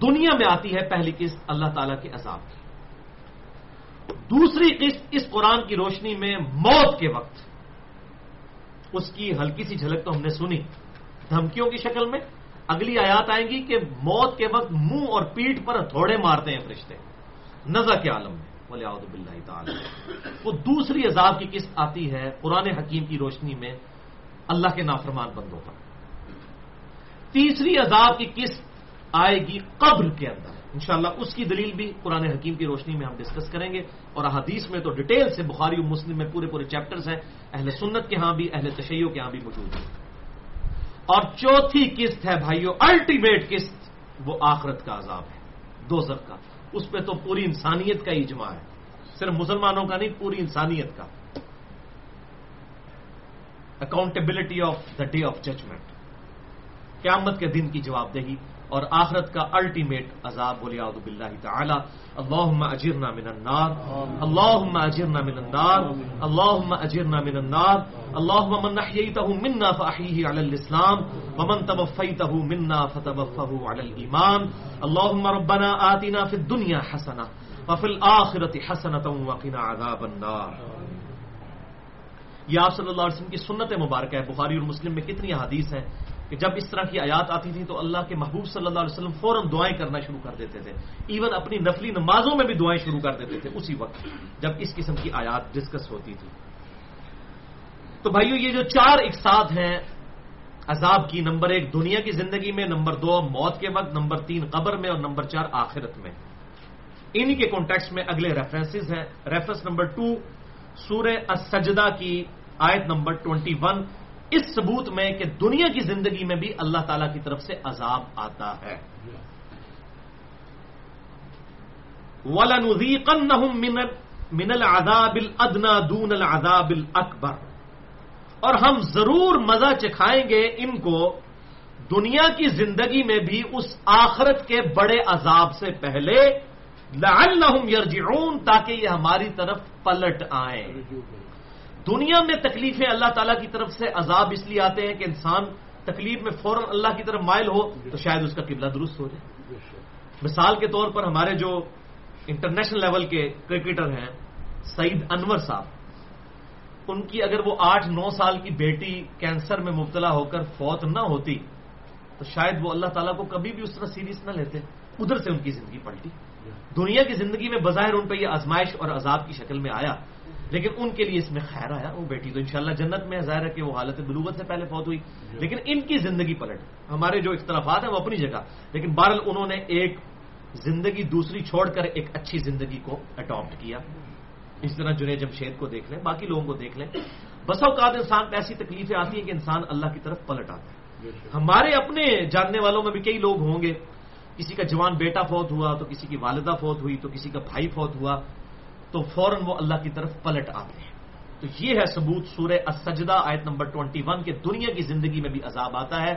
Speaker 1: دنیا میں آتی ہے پہلی قسط اللہ تعالی کے عذاب کی۔ دوسری قسط اس قرآن کی روشنی میں موت کے وقت۔ اس کی ہلکی سی جھلک تو ہم نے سنی۔ دھمکیوں کی شکل میں اگلی آیات آئیں گی کہ موت کے وقت منہ اور پیٹ پر ہتھوڑے مارتے ہیں فرشتے۔ نظر کے عالم میں۔ بولے تعالی۔ وہ دوسری عذاب کی قسط آتی ہے قرآن حکیم کی روشنی میں اللہ کے نافرمان بندوں پر۔ تیسری عذاب کی قسط آئے گی قبر کے اندر۔ انشاءاللہ اس کی دلیل بھی قرآن حکیم کی روشنی میں ہم ڈسکس کریں گے اور احادیث میں تو ڈیٹیل سے بخاری و مسلم میں پورے پورے چیپٹرز ہیں۔ اہل سنت کے ہاں بھی، اہل تشیعوں کے ہاں بھی موجود ہیں۔ اور چوتھی قسط ہے بھائیو الٹیمیٹ قسط، وہ آخرت کا عذاب ہے۔ دو کا۔ اس پہ تو پوری انسانیت کا اجماع ہے۔ صرف مسلمانوں کا نہیں، پوری انسانیت کا۔ Accountability of the day of judgment قیامت کے دن کی جواب دہی۔ اور آخرت کا الٹیمیٹ عذاب بولے اعوذ باللہ تعالی. اللہم اجرنا من النار. اللہم اجرنا من النار. اللہم اجرنا من النار. اللہم من نحییتہ منا فاحیہ علی الاسلام ومن توفیتہ منا فتوفہ علی الایمان. اللہم ربنا آتنا فی الدنیا حسنہ وفی الاخرت حسنة وقنا عذاب النار. یہ آپ صلی اللہ علیہ وسلم کی سنت مبارکہ ہے. بخاری اور مسلم میں کتنی حدیث ہیں؟ کہ جب اس طرح کی آیات آتی تھی تو اللہ کے محبوب صلی اللہ علیہ وسلم فوراً دعائیں کرنا شروع کر دیتے تھے۔ ایون اپنی نفلی نمازوں میں بھی دعائیں شروع کر دیتے تھے اسی وقت، جب اس قسم کی آیات ڈسکس ہوتی تھی تو بھائیو، یہ جو چار اقساط ہیں، عذاب کی نمبر ایک دنیا کی زندگی میں، نمبر دو موت کے وقت، نمبر تین قبر میں اور نمبر چار آخرت میں۔ انہی کے کانٹیکس میں اگلے ریفرنسز ہیں۔ ریفرنس نمبر ٹو سورہ السجدہ کی آیت نمبر ٹوینٹی ون اس ثبوت میں کہ دنیا کی زندگی میں بھی اللہ تعالی کی طرف سے عذاب آتا ہے۔ من العذاب الادنا دون العذاب الاکبر اور ہم ضرور مزہ چکھائیں گے ان کو دنیا کی زندگی میں بھی اس آخرت کے بڑے عذاب سے پہلے۔ لعلہم یرجعون تاکہ یہ ہماری طرف پلٹ آئیں۔ دنیا میں تکلیفیں اللہ تعالیٰ کی طرف سے عذاب اس لیے آتے ہیں کہ انسان تکلیف میں فوراً اللہ کی طرف مائل ہو تو شاید اس کا قبلہ درست ہو جائے۔ مثال کے طور پر ہمارے جو انٹرنیشنل لیول کے کرکٹر ہیں، سعید انور صاحب، ان کی اگر وہ آٹھ نو سال کی بیٹی کینسر میں مبتلا ہو کر فوت نہ ہوتی، تو شاید وہ اللہ تعالیٰ کو کبھی بھی اس طرح سیریس نہ لیتے۔ ادھر سے ان کی زندگی پلٹی۔ دنیا کی زندگی میں بظاہر ان پہ یہ آزمائش اور عذاب کی شکل میں آیا۔ لیکن ان کے لیے اس میں خیر آیا وہ بیٹی تو انشاءاللہ جنت میں ظاہر ہے کہ وہ حالت بلوغت سے پہلے فوت ہوئی۔ لیکن ان کی زندگی پلٹ۔ ہمارے جو اختلافات ہیں وہ اپنی جگہ۔ لیکن بہرحال انہوں نے ایک زندگی دوسری چھوڑ کر ایک اچھی زندگی کو اڈاپٹ کیا۔ اس طرح جنید جمشید کو دیکھ لیں باقی لوگوں کو دیکھ لیں۔ بس اوقات انسان پہ ایسی تکلیفیں آتی ہیں کہ انسان اللہ کی طرف پلٹ آتا ہے۔ ہمارے اپنے جاننے والوں میں بھی کئی لوگ ہوں گے۔ کسی کا جوان بیٹا فوت ہوا تو کسی کی والدہ فوت ہوئی تو کسی کا بھائی فوت ہوا۔ تو فوراً وہ اللہ کی طرف پلٹ آتے ہیں۔ تو یہ ہے ثبوت سورہ السجدہ آیت نمبر 21 کے دنیا کی زندگی میں بھی عذاب آتا ہے۔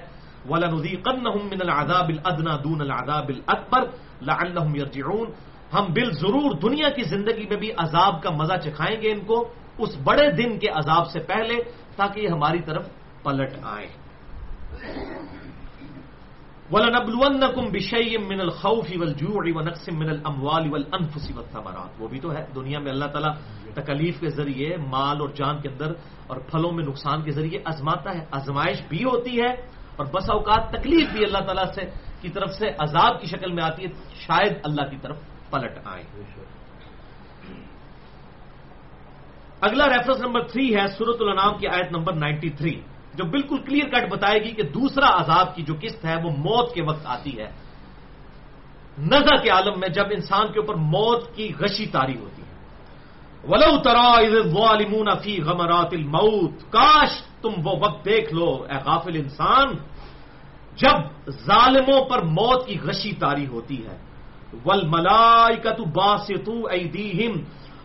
Speaker 1: وَلَنُذِيقَنَّهُم مِّنَ الْعَذَابِ الْأَدْنَى دُونَ الْعَذَابِ الْأَكْبَرِ لَعَلَّهُمْ يَرْجِعُونَ۔ ہم بالضرور دنیا کی زندگی میں بھی عذاب کا مزہ چکھائیں گے ان کو اس بڑے دن کے عذاب سے پہلے تاکہ یہ ہماری طرف پلٹ آئیں وَلَنَبْلُوَنَّكُمْ بِشَيْءٍ مِّنَ الْخَوْفِ وَالْجُوعِ وَنَقْصٍ مِّنَ الْأَمْوَالِ وَالْأَنفُسِ وَالثَّمَرَاتِ۔ وہ بھی تو ہے، دنیا میں اللہ تعالیٰ تکلیف کے ذریعے، مال اور جان کے اندر اور پھلوں میں نقصان کے ذریعے آزماتا ہے آزمائش بھی ہوتی ہے اور بس اوقات تکلیف بھی اللہ تعالیٰ سے کی طرف سے عذاب کی شکل میں آتی ہے، شاید اللہ کی طرف پلٹ آئے۔ اگلا ریفرنس نمبر تھری ہے سورت الانام کی آیت نمبر نائنٹی تھری جو بالکل کلیئر کٹ بتائے گی کہ دوسرا عذاب کی جو قسط ہے وہ موت کے وقت آتی ہے۔ نزا کے عالم میں جب انسان کے اوپر موت کی غشی تاری ہوتی ہے۔ ولو ترا فی غمرات الموت، کاش تم وہ وقت دیکھ لو، اے غافل انسان، جب ظالموں پر موت کی غشی تاری ہوتی ہے۔ ول ملائی کا تو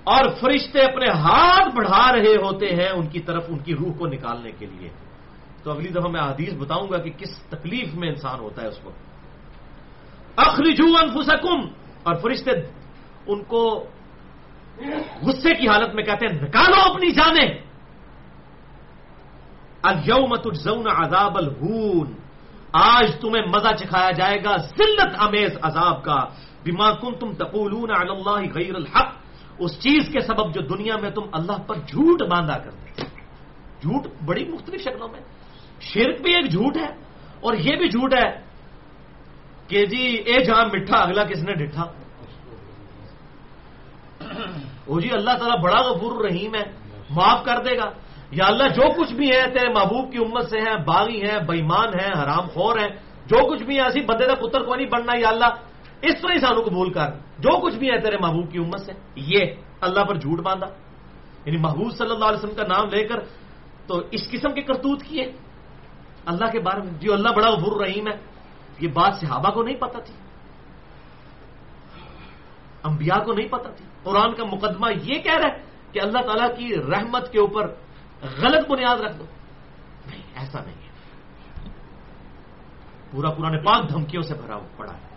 Speaker 1: اور فرشتے اپنے ہاتھ بڑھا رہے ہوتے ہیں ان کی طرف، ان کی روح کو نکالنے کے لیے۔ تو اگلی دفعہ میں حدیث بتاؤں گا کہ کس تکلیف میں انسان ہوتا ہے اس کو اخرجو انفسکم، اور فرشتے ان کو غصے کی حالت میں کہتے ہیں، نکالو اپنی جانیں۔ اليوم تجزون عذاب الہون، آج تمہیں مزہ چکھایا جائے گا، ذلت امیز عذاب کا۔ بما کنتم تقولون علی اللہ غیر الحق، اس چیز کے سبب جو دنیا میں تم اللہ پر جھوٹ باندھا کرتے۔ جھوٹ بڑی مختلف شکلوں میں۔ شرک بھی ایک جھوٹ ہے اور یہ بھی جھوٹ ہے کہ جی اے جہاں مٹھا، اگلا کس نے ڈٹھا؟ وہ جی اللہ تعالیٰ بڑا غفور رحیم ہے، معاف کر دے گا۔ یا اللہ، جو کچھ بھی ہے، تیرے محبوب کی امت سے ہیں، باغی ہیں بےمان ہیں، حرام خور ہیں، جو کچھ بھی ہے، ایسی بندے کا پتر کو نہیں بننا، یا اللہ، اس طرح ہی سانو قبول کر۔ جو کچھ بھی ہے تیرے محبوب کی امت سے، یہ اللہ پر جھوٹ باندھا۔ یعنی محبوب صلی اللہ علیہ وسلم کا نام لے کر تو اس قسم کے کرتوت کیے۔ اللہ کے بارے میں، جو اللہ بڑا غفور رحیم ہے، یہ بات صحابہ کو نہیں پتا تھی۔ انبیاء کو نہیں پتا تھی۔ قرآن کا مقدمہ یہ کہہ رہا ہے کہ اللہ تعالیٰ کی رحمت کے اوپر غلط بنیاد رکھ دو۔ نہیں، ایسا نہیں ہے۔ پورا پرانے پاک دھمکیوں سے بھرا پڑا ہے۔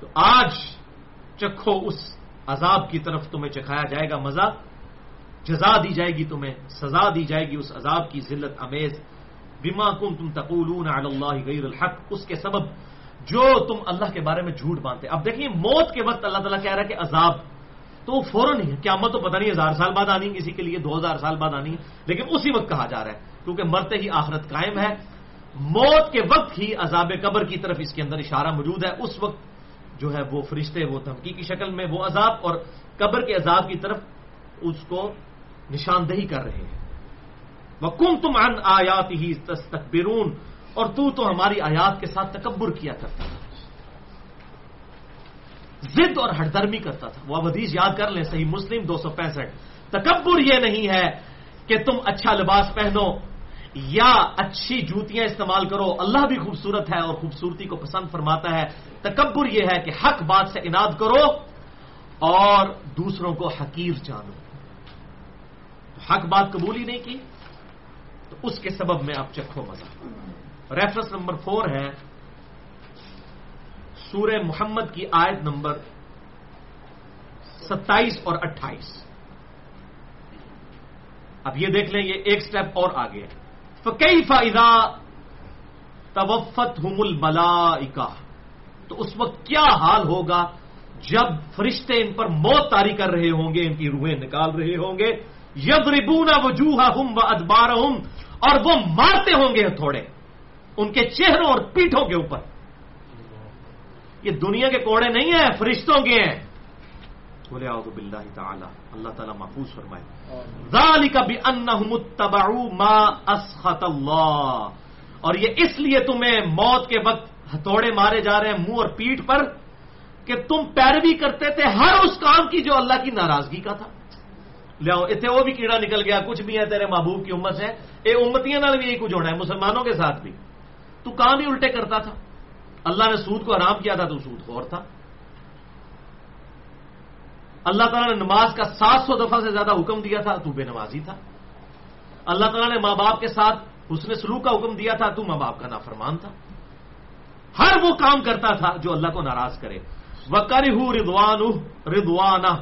Speaker 1: تو آج چکھو اس عذاب کی طرف تمہیں چکھایا جائے گا مزہ۔ جزا دی جائے گی تمہیں، سزا دی جائے گی اس عذاب کی ذلت، امیز. بما کم تم تقولون علی اللہ غیر الحق. اس کے سبب جو تم اللہ کے بارے میں جھوٹ باندھتے. اب دیکھیے موت کے وقت اللہ تعالیٰ کہہ رہا ہے کہ عذاب. تو وہ فوراً ہی، قیامت تو پتہ نہیں، ہزار سال بعد آنی، کسی کے لیے دو ہزار سال بعد آنی. لیکن اسی وقت کہا جا رہا ہے، کیونکہ مرتے ہی آخرت قائم ہے. موت کے وقت ہی عذاب قبر کی طرف اس کے اندر اشارہ موجود ہے. اس وقت جو ہے وہ فرشتے، وہ دھمکی کی شکل میں وہ عذاب اور قبر کے عذاب کی طرف اس کو نشاندہی کر رہے ہیں۔ وہ کم تم ان آیات ہی تستکبرون اور تو تو ہماری آیات کے ساتھ تکبر کیا کرتا تھا۔ ضد اور ہٹدرمی کرتا تھا۔ وہ حدیث یاد کر لیں، صحیح مسلم دو سو پینسٹھ۔ تکبر یہ نہیں ہے کہ تم اچھا لباس پہنو یا اچھی جوتیاں استعمال کرو۔ اللہ بھی خوبصورت ہے اور خوبصورتی کو پسند فرماتا ہے۔ تکبر یہ ہے کہ حق بات سے اناد کرو اور دوسروں کو حقیر جانو۔ حق بات قبول ہی نہیں کی، تو اس کے سبب میں آپ چکھو مزہ۔ ریفرنس نمبر فور ہے، سورہ محمد کی آیت نمبر ستائیس اور اٹھائیس۔ اب یہ دیکھ لیں، یہ ایک سٹیپ اور آگے ہے۔ فقی فائدہ توفت ہم الملائکہ تو اس وقت کیا حال ہوگا جب فرشتے ان پر موت تاری کر رہے ہوں گے، ان کی روحیں نکال رہے ہوں گے؟ یب ربونا وجوہ ہم و ادبار اور وہ مارتے ہوں گے تھوڑے ان کے چہروں اور پیٹھوں کے اوپر۔ یہ دنیا کے کوڑے نہیں ہیں، فرشتوں کے ہیں۔ بولے آؤ باللہ تعالی، اللہ تعالیٰ محفوظ فرمائے۔ ذالک بانہم اتبعوا ما اسخط اللہ۔ اور یہ اس لیے تمہیں موت کے وقت ہتھوڑے مارے جا رہے ہیں، منہ اور پیٹ پر، کہ تم پیروی کرتے تھے ہر اس کام کی جو اللہ کی ناراضگی کا تھا۔ لو اتنے وہ بھی کیڑا نکل گیا کچھ بھی ہے تیرے محبوب کی امت ہے یہ امتیاں بھی یہی کچھ ہونا ہے مسلمانوں کے ساتھ بھی تو کام ہی الٹے کرتا تھا اللہ نے سود کو حرام کیا تھا تو سود خور تھا اللہ تعالیٰ نے نماز کا سات سو دفعہ سے زیادہ حکم دیا تھا تو بے نمازی تھا اللہ تعالیٰ نے ماں باپ کے ساتھ اس نے سلوک کا حکم دیا تھا تو ماں باپ کا نافرمان تھا ہر وہ کام کرتا تھا جو اللہ کو ناراض کرے وہ کری ہوں ردوان ردوانا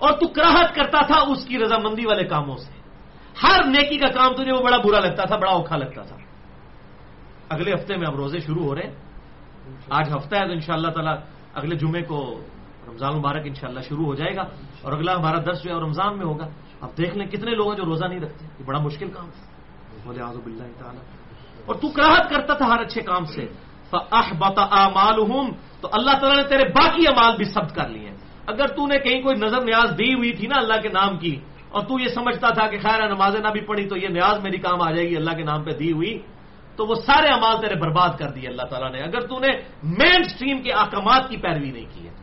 Speaker 1: اور تو کراہت کرتا تھا اس کی رضامندی والے کاموں سے۔ ہر نیکی کا کام تجھے وہ بڑا برا لگتا تھا، بڑا اوکھا لگتا تھا۔ اگلے ہفتے میں اب روزے شروع ہو رہے ہیں۔ آج ہفتہ ہے تو ان شاء اللہ تعالیٰ اگلے جمعے کو رمضان مبارک انشاءاللہ شروع ہو جائے گا اور اگلا ہمارا درس جو ہے رمضان میں ہوگا۔ اب دیکھ لیں کتنے لوگ ہیں جو روزہ نہیں رکھتے۔ یہ بڑا مشکل کام ہے۔ آزب اللہ تعالیٰ۔ اور تو کراہت کرتا تھا ہر اچھے کام سے۔ تو اللہ تعالیٰ نے تیرے باقی امال بھی سبت کر لیے۔ اگر تو نے کہیں کوئی نظر نیاز دی ہوئی تھی نا اللہ کے نام کی، اور تو یہ سمجھتا تھا کہ خیر نمازیں نہ بھی پڑھی تو یہ نیاز میری کام آ جائے گی، اللہ کے نام پہ دی ہوئی، تو وہ سارے امال تیرے برباد کر دیے اللہ تعالیٰ نے۔ اگر تو نے مین سٹریم کے احکامات کی پیروی نہیں کی ہے۔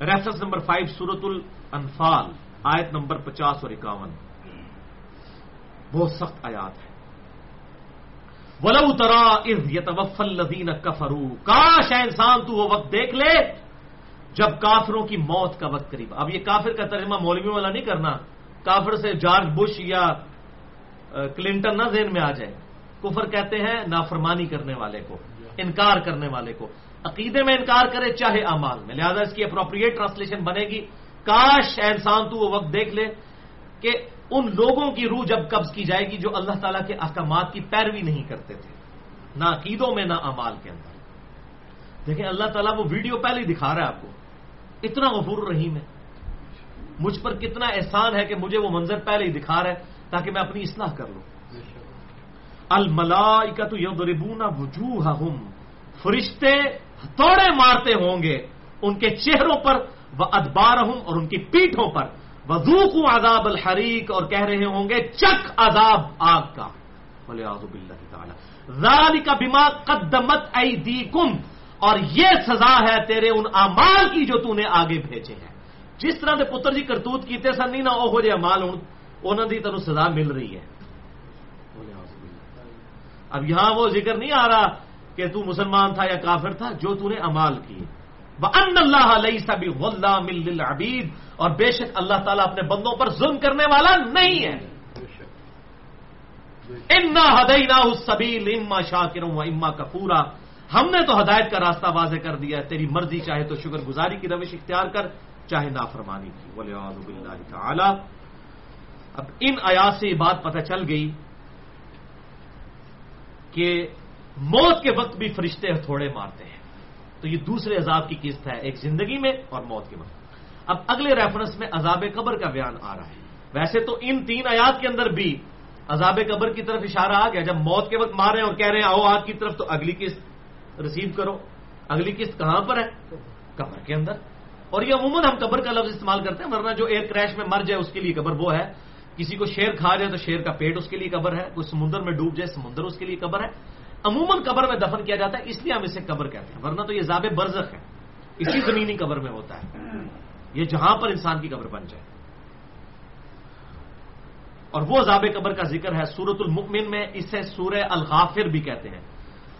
Speaker 1: ریفرنس نمبر فائیو سورت الانفال، آیت نمبر پچاس اور اکاون۔ بہت سخت آیات ہے ولو ترا از یتوفل لدین کفرو کاش ہے انسان تو وہ وقت دیکھ لے جب کافروں کی موت کا وقت قریب۔ اب یہ کافر کا ترجمہ مولویوں والا نہیں کرنا۔ کافر سے جارج بش یا کلنٹن نہ ذہن میں آ جائے۔ کفر کہتے ہیں نافرمانی کرنے والے کو، انکار کرنے والے کو۔ عقیدے میں انکار کرے چاہے امال میں۔ لہذا اس کی اپروپریٹ ٹرانسلیشن بنے گی۔ کاش انسان تو وہ وقت دیکھ لے کہ ان لوگوں کی روح جب قبض کی جائے گی جو اللہ تعالیٰ کے احکامات کی پیروی نہیں کرتے تھے، نہ عقیدوں میں، نہ امال کے اندر۔ دیکھیں، اللہ تعالیٰ وہ ویڈیو پہلے ہی دکھا رہا ہے آپ کو۔ اتنا غفور رحیم ہے۔ مجھ پر کتنا احسان ہے کہ مجھے وہ منظر پہلے ہی دکھا رہا ہے تاکہ میں اپنی اصلاح کر لوں۔ الملا کا تو یبونا فرشتے توڑے مارتے ہوں گے۔ ان کے چہروں پر وہ ادبار ہوں اور ان کی پیٹھوں پر۔ وزوق عذاب الحریق اور کہہ رہے ہوں گے چک عذاب آگ کا۔ بولے آزب اللہ تعالیٰ ذالی کا بیما قدمت ای اور یہ سزا ہے تیرے ان امال کی جو تو نے آگے بھیجے ہیں۔ جس طرح کے پتر جی کرتوت کیتے سن، نہیں نہ وہ جہ امال ہوں انہوں کی تینوں سزا مل رہی ہے۔ اب یہاں وہ ذکر نہیں آ رہا کہ تو مسلمان تھا یا کافر تھا، جو تو نے امال کیے۔ ان اللہ علیہ سبھی غلام للعبید اور بے شک اللہ تعالیٰ اپنے بندوں پر ظلم کرنے والا نہیں ہے۔ انا ہدئی نہ سبیل اما شاکر و اما کپورا ہم نے تو ہدایت کا راستہ واضح کر دیا ہے۔ تیری مرضی چاہے تو شکر گزاری کی روش اختیار کر، چاہے نافرمانی کی۔ بولے تعالی اب ان آیات سے یہ بات پتہ چل گئی کہ موت کے وقت بھی فرشتے تھوڑے مارتے ہیں۔ تو یہ دوسرے عذاب کی قسط ہے ایک زندگی میں اور موت کے وقت۔ اب اگلے ریفرنس میں عذاب قبر کا بیان آ رہا ہے۔ ویسے تو ان تین آیات کے اندر بھی عذاب قبر کی طرف اشارہ آ گیا۔ جب موت کے وقت مارے اور کہہ رہے ہیں آؤ آگ کی طرف، تو اگلی قسط ریسیو کرو۔ اگلی قسط کہاں پر ہے؟ قبر کے اندر۔ اور یہ عموماً ہم قبر کا لفظ استعمال کرتے ہیں، ورنہ جو ایئر کریش میں مر جائے اس کے لیے قبر وہ ہے۔ کسی کو شیر کھا جائے تو شیر کا پیٹ اس کے لیے قبر ہے۔ کوئی سمندر میں ڈوب جائے، سمندر اس کے لیے قبر ہے۔ عموماً قبر میں دفن کیا جاتا ہے، اس لیے ہم اسے قبر کہتے ہیں، ورنہ تو یہ زاب برزخ ہے۔ اسی زمینی قبر میں ہوتا ہے۔ یہ جہاں پر انسان کی قبر بن جائے۔ اور وہ زاب قبر کا ذکر ہے سورت المکمن میں اسے سورہ الغافر بھی کہتے ہیں۔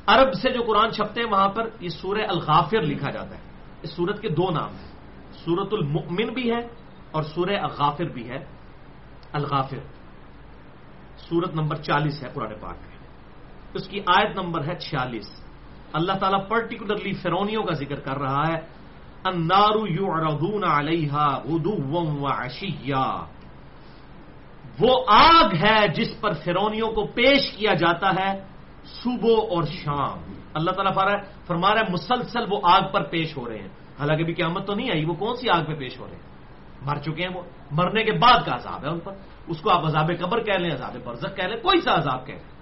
Speaker 1: عرب سے جو قرآن چھپتے ہیں، وہاں پر یہ سورہ الغافر لکھا جاتا ہے۔ اس سورت کے دو نام ہیں۔ سورت المکمن بھی ہے اور سورہ الغافر بھی ہے۔ الغافر۔ سورت نمبر چالیس ہے قرآن پاک۔ میں اس کی آیت نمبر ہے چھیالیس۔ اللہ تعالیٰ پرٹیکولرلی فرونیوں کا ذکر کر رہا ہے۔ انارو یو اردون علیہ ادو اشیا وہ آگ ہے جس پر فرونیوں کو پیش کیا جاتا ہے صبح اور شام۔ اللہ تعالیٰ فرما رہا ہے مسلسل وہ آگ پر پیش ہو رہے ہیں۔ حالانکہ بھی قیامت تو نہیں آئی، وہ کون سی آگ پہ پیش ہو رہے ہیں؟ مر چکے ہیں وہ۔ مرنے کے بعد کا عذاب ہے ان پر۔ اس کو آپ عذاب قبر کہہ لیں، عذاب برزک کہہ لیں، کوئی سا عذاب کہہ لیں۔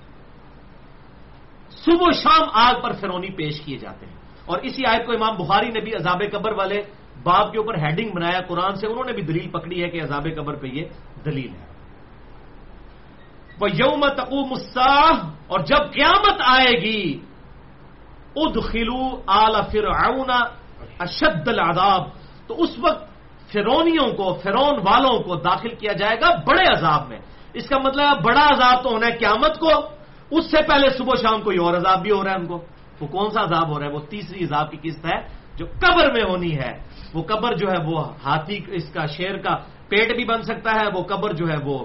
Speaker 1: صبح و شام آگ پر فرونی پیش کیے جاتے ہیں۔ اور اسی آیت کو امام بخاری نے بھی عذاب قبر والے باپ کے اوپر ہیڈنگ بنایا قرآن سے، انہوں نے بھی دلیل پکڑی ہے کہ عذاب قبر پہ یہ دلیل ہے۔ وہ یوم تقوم الساح اور جب قیامت آئے گی اد خلو آل فرعون اشد العذاب۔ تو اس وقت فرونیوں کو فرون والوں کو داخل کیا جائے گا بڑے عذاب میں۔ اس کا مطلب بڑا عذاب تو ہونا ہے قیامت کو اس سے پہلے صبح شام کوئی اور عذاب بھی ہو رہا ہے ان کو؟ وہ کون سا عذاب ہو رہا ہے؟ وہ تیسری عذاب کی قسط ہے جو قبر میں ہونی ہے۔ وہ قبر جو ہے وہ ہاتھی اس کا شیر کا پیٹ بھی بن سکتا ہے، وہ قبر جو ہے وہ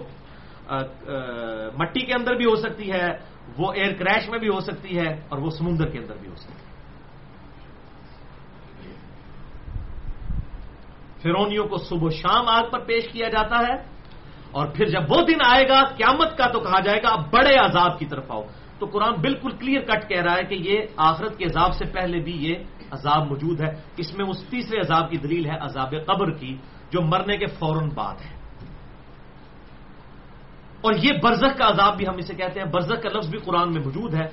Speaker 1: مٹی کے اندر بھی ہو سکتی ہے، وہ ایئر کریش میں بھی ہو سکتی ہے اور وہ سمندر کے اندر بھی ہو سکتی ہے۔ فرونیوں کو صبح شام آگ پر پیش کیا جاتا ہے۔ اور پھر جب وہ دن آئے گا، قیامت کا تو کہا جائے گا، اب بڑے عذاب کی طرف آؤ۔ تو قرآن بالکل کلیئر کٹ کہہ رہا ہے کہ یہ آخرت کے عذاب سے پہلے بھی یہ عذاب موجود ہے۔ اس میں اس تیسرے عذاب کی دلیل ہے عذاب قبر کی، جو مرنے کے فوراً بعد ہے۔ اور یہ برزخ کا عذاب بھی ہم اسے کہتے ہیں۔ برزخ کا لفظ بھی قرآن میں موجود ہے۔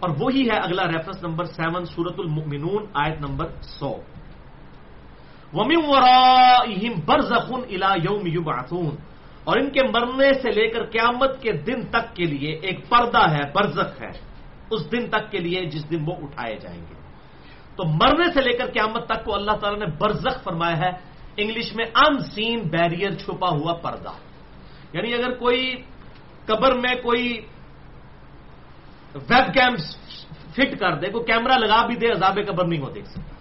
Speaker 1: اور وہی ہے اگلا ریفرنس نمبر سیون سورت المؤمنون، آیت نمبر سو۔ ومن ورائهم برزخ الى یوم یبعثون اور ان کے مرنے سے لے کر قیامت کے دن تک کے لیے ایک پردہ ہے، برزخ ہے۔ اس دن تک کے لیے جس دن وہ اٹھائے جائیں گے۔ تو مرنے سے لے کر قیامت تک کو اللہ تعالیٰ نے برزخ فرمایا ہے۔ انگلش میں ان سین بیریئر چھپا ہوا پردہ۔ یعنی اگر کوئی قبر میں کوئی ویب کیم فٹ کر دے، کوئی کیمرہ لگا بھی دے، عذاب قبر نہیں ہو دیکھ سکتا۔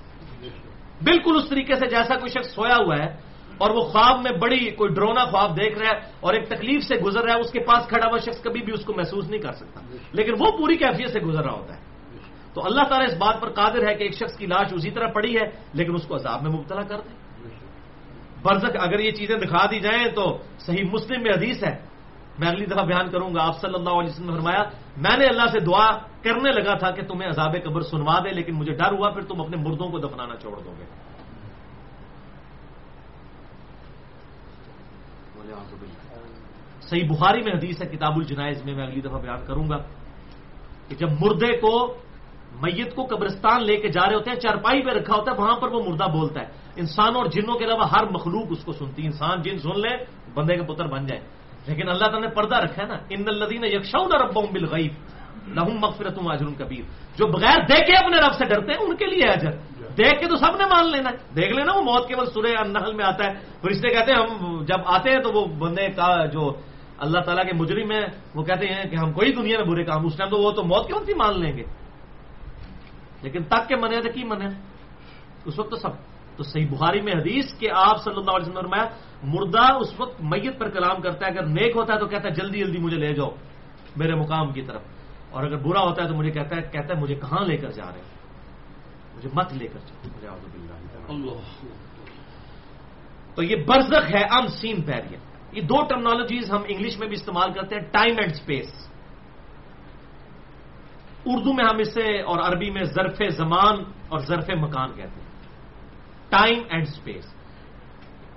Speaker 1: بالکل اس طریقے سے جیسا کوئی شخص سویا ہوا ہے اور وہ خواب میں بڑی کوئی ڈرونا خواب دیکھ رہا ہے اور ایک تکلیف سے گزر رہا ہے، اس کے پاس کھڑا ہوا شخص کبھی بھی اس کو محسوس نہیں کر سکتا۔ لیکن وہ پوری کیفیت سے گزر رہا ہوتا ہے۔ تو اللہ تعالیٰ اس بات پر قادر ہے کہ ایک شخص کی لاش اسی طرح پڑی ہے، لیکن اس کو عذاب میں مبتلا کر دے برزک اگر یہ چیزیں دکھا دی جائیں تو صحیح مسلم میں حدیث ہے۔ میں اگلی دفعہ بیان کروں گا، آپ صلی اللہ علیہ وسلم نے فرمایا، میں نے اللہ سے دعا کرنے لگا تھا کہ تمہیں عذاب قبر سنوا دے، لیکن مجھے ڈر ہوا، پھر تم اپنے مردوں کو دفنانا چھوڑ دو گے۔ صحیح بخاری میں حدیث ہے، کتاب الجنائز میں میں اگلی دفعہ بیان کروں گا کہ جب مردے کو، میت کو قبرستان لے کے جا رہے ہوتے ہیں چرپائی پہ رکھا ہوتا ہے، وہاں پر وہ مردہ بولتا ہے۔ انسان اور جنوں کے علاوہ ہر مخلوق اس کو سنتی انسان جن سن لے، بندے کے پتر بن جائے۔ لیکن اللہ تعالیٰ نے پردہ رکھا ہے نا، ان الدین یکشاؤ رب بالغیب، لہم مغفرت اجر کبیر۔ جو بغیر دیکھے اپنے رب سے ڈرتے ہیں، ان کے لیے اجر۔ دیکھ کے تو سب نے مان لینا ہے۔ دیکھ لینا، وہ موت کیول سورہ النحل میں آتا ہے۔ پھر اس کہتے ہیں، ہم جب آتے ہیں تو وہ بندے کا جو اللہ تعالیٰ کے مجرم ہیں، وہ کہتے ہیں کہ ہم کوئی دنیا میں برے کام، اس ٹائم تو وہ تو موت کے وقت ہی مان لیں گے۔ لیکن تک کے منے تو کی منے؟ اس وقت تو سب۔ تو صحیح بخاری میں حدیث کہ آپ صلی اللہ علیہ وسلم فرمایا، مردہ اس وقت میت پر کلام کرتا ہے، اگر نیک ہوتا ہے تو کہتا ہے، جلدی جلدی مجھے لے جاؤ، میرے مقام کی طرف۔ اور اگر برا ہوتا ہے تو مجھے کہتا ہے کہتا ہے، مجھے کہاں لے کر جا رہے ہیں؟ مجھے مت لے کر تو یہ برزخ ہے ان سین پیریئر یہ دو ٹرمنالوجیز ہم انگلش میں بھی استعمال کرتے ہیں ٹائم اینڈ اسپیس اردو میں ہم اسے اور عربی میں ظرف زمان اور ظرف مکان کہتے ہیں۔ ٹائم اینڈ اسپیس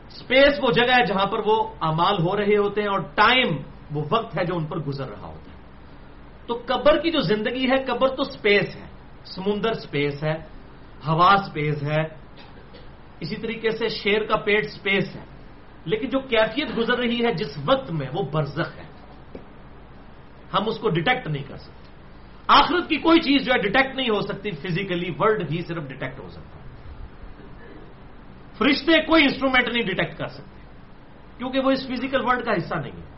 Speaker 1: اسپیس وہ جگہ ہے جہاں پر وہ امال ہو رہے ہوتے ہیں اور ٹائم وہ وقت ہے جو ان پر گزر رہا ہوتا ہے۔ تو قبر کی جو زندگی ہے قبر تو اسپیس ہے۔ سمندر اسپیس ہے۔ ہوا اسپیس ہے، اسی طریقے سے شیر کا پیٹ اسپیس ہے۔ لیکن جو کیفیت گزر رہی ہے جس وقت میں، وہ برزخ ہے۔ ہم اس کو ڈیٹیکٹ نہیں کر سکتے۔ آخرت کی کوئی چیز جو ہے ڈیٹیکٹ نہیں ہو سکتی فزیکلی ورلڈ ہی صرف ڈیٹیکٹ ہو سکتا فرشتے کوئی انسٹرومنٹ نہیں ڈیٹیکٹ کر سکتے۔ کیونکہ وہ اس فزیکل ورلڈ کا حصہ نہیں ہے۔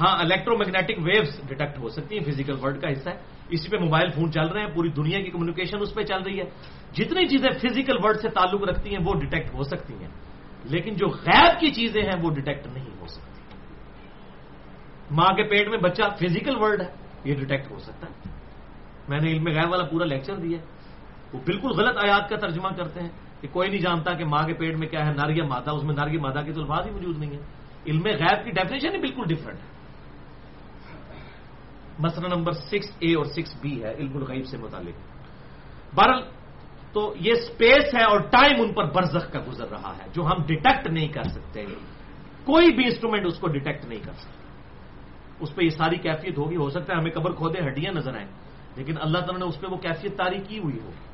Speaker 1: ہاں الیکٹرو میگنیٹک ویوز ڈیٹیکٹ ہو سکتی ہیں فزیکل ورلڈ کا حصہ ہے۔ اسی پہ موبائل فون چل رہے ہیں، پوری دنیا کی کمیونیکیشن اس پہ چل رہی ہے۔ جتنی چیزیں فزیکل ورلڈ سے تعلق رکھتی ہیں وہ ڈیٹیکٹ ہو سکتی ہیں۔ لیکن جو غیر کی چیزیں ہیں وہ ڈیٹیکٹ نہیں ہو سکتی۔ ماں کے پیٹ میں بچہ فزیکل ورلڈ ہے، یہ ڈیٹیکٹ ہو سکتا ہے۔ میں نے علم غیر والا پورا لیکچر دیا وہ بالکل غلط آیات کا ترجمہ کرتے ہیں کہ کوئی نہیں جانتا کہ ماں کے پیٹ میں کیا ہے ناریہ مادہ، اس میں ناریہ مادہ کی تو الفاظ ہی موجود نہیں ہے علم غیب کی ڈیفینیشن ہی بالکل ڈفرنٹ ہے۔ مسئلہ نمبر سکس اے اور سکس بی ہے، علم الغیب سے متعلق۔ بہرحال تو یہ سپیس ہے اور ٹائم ان پر برزخ کا گزر رہا ہے، جو ہم ڈیٹیکٹ نہیں کر سکتے۔ کوئی بھی انسٹرومنٹ اس کو ڈیٹیکٹ نہیں کر سکتا۔ اس پہ یہ ساری کیفیت ہوگی، ہو سکتا ہے ہمیں قبر کھودے، ہڈیاں نظر آئیں، لیکن اللہ تعالیٰ نے اس پہ وہ کیفیت تاری کی ہوئی ہوگی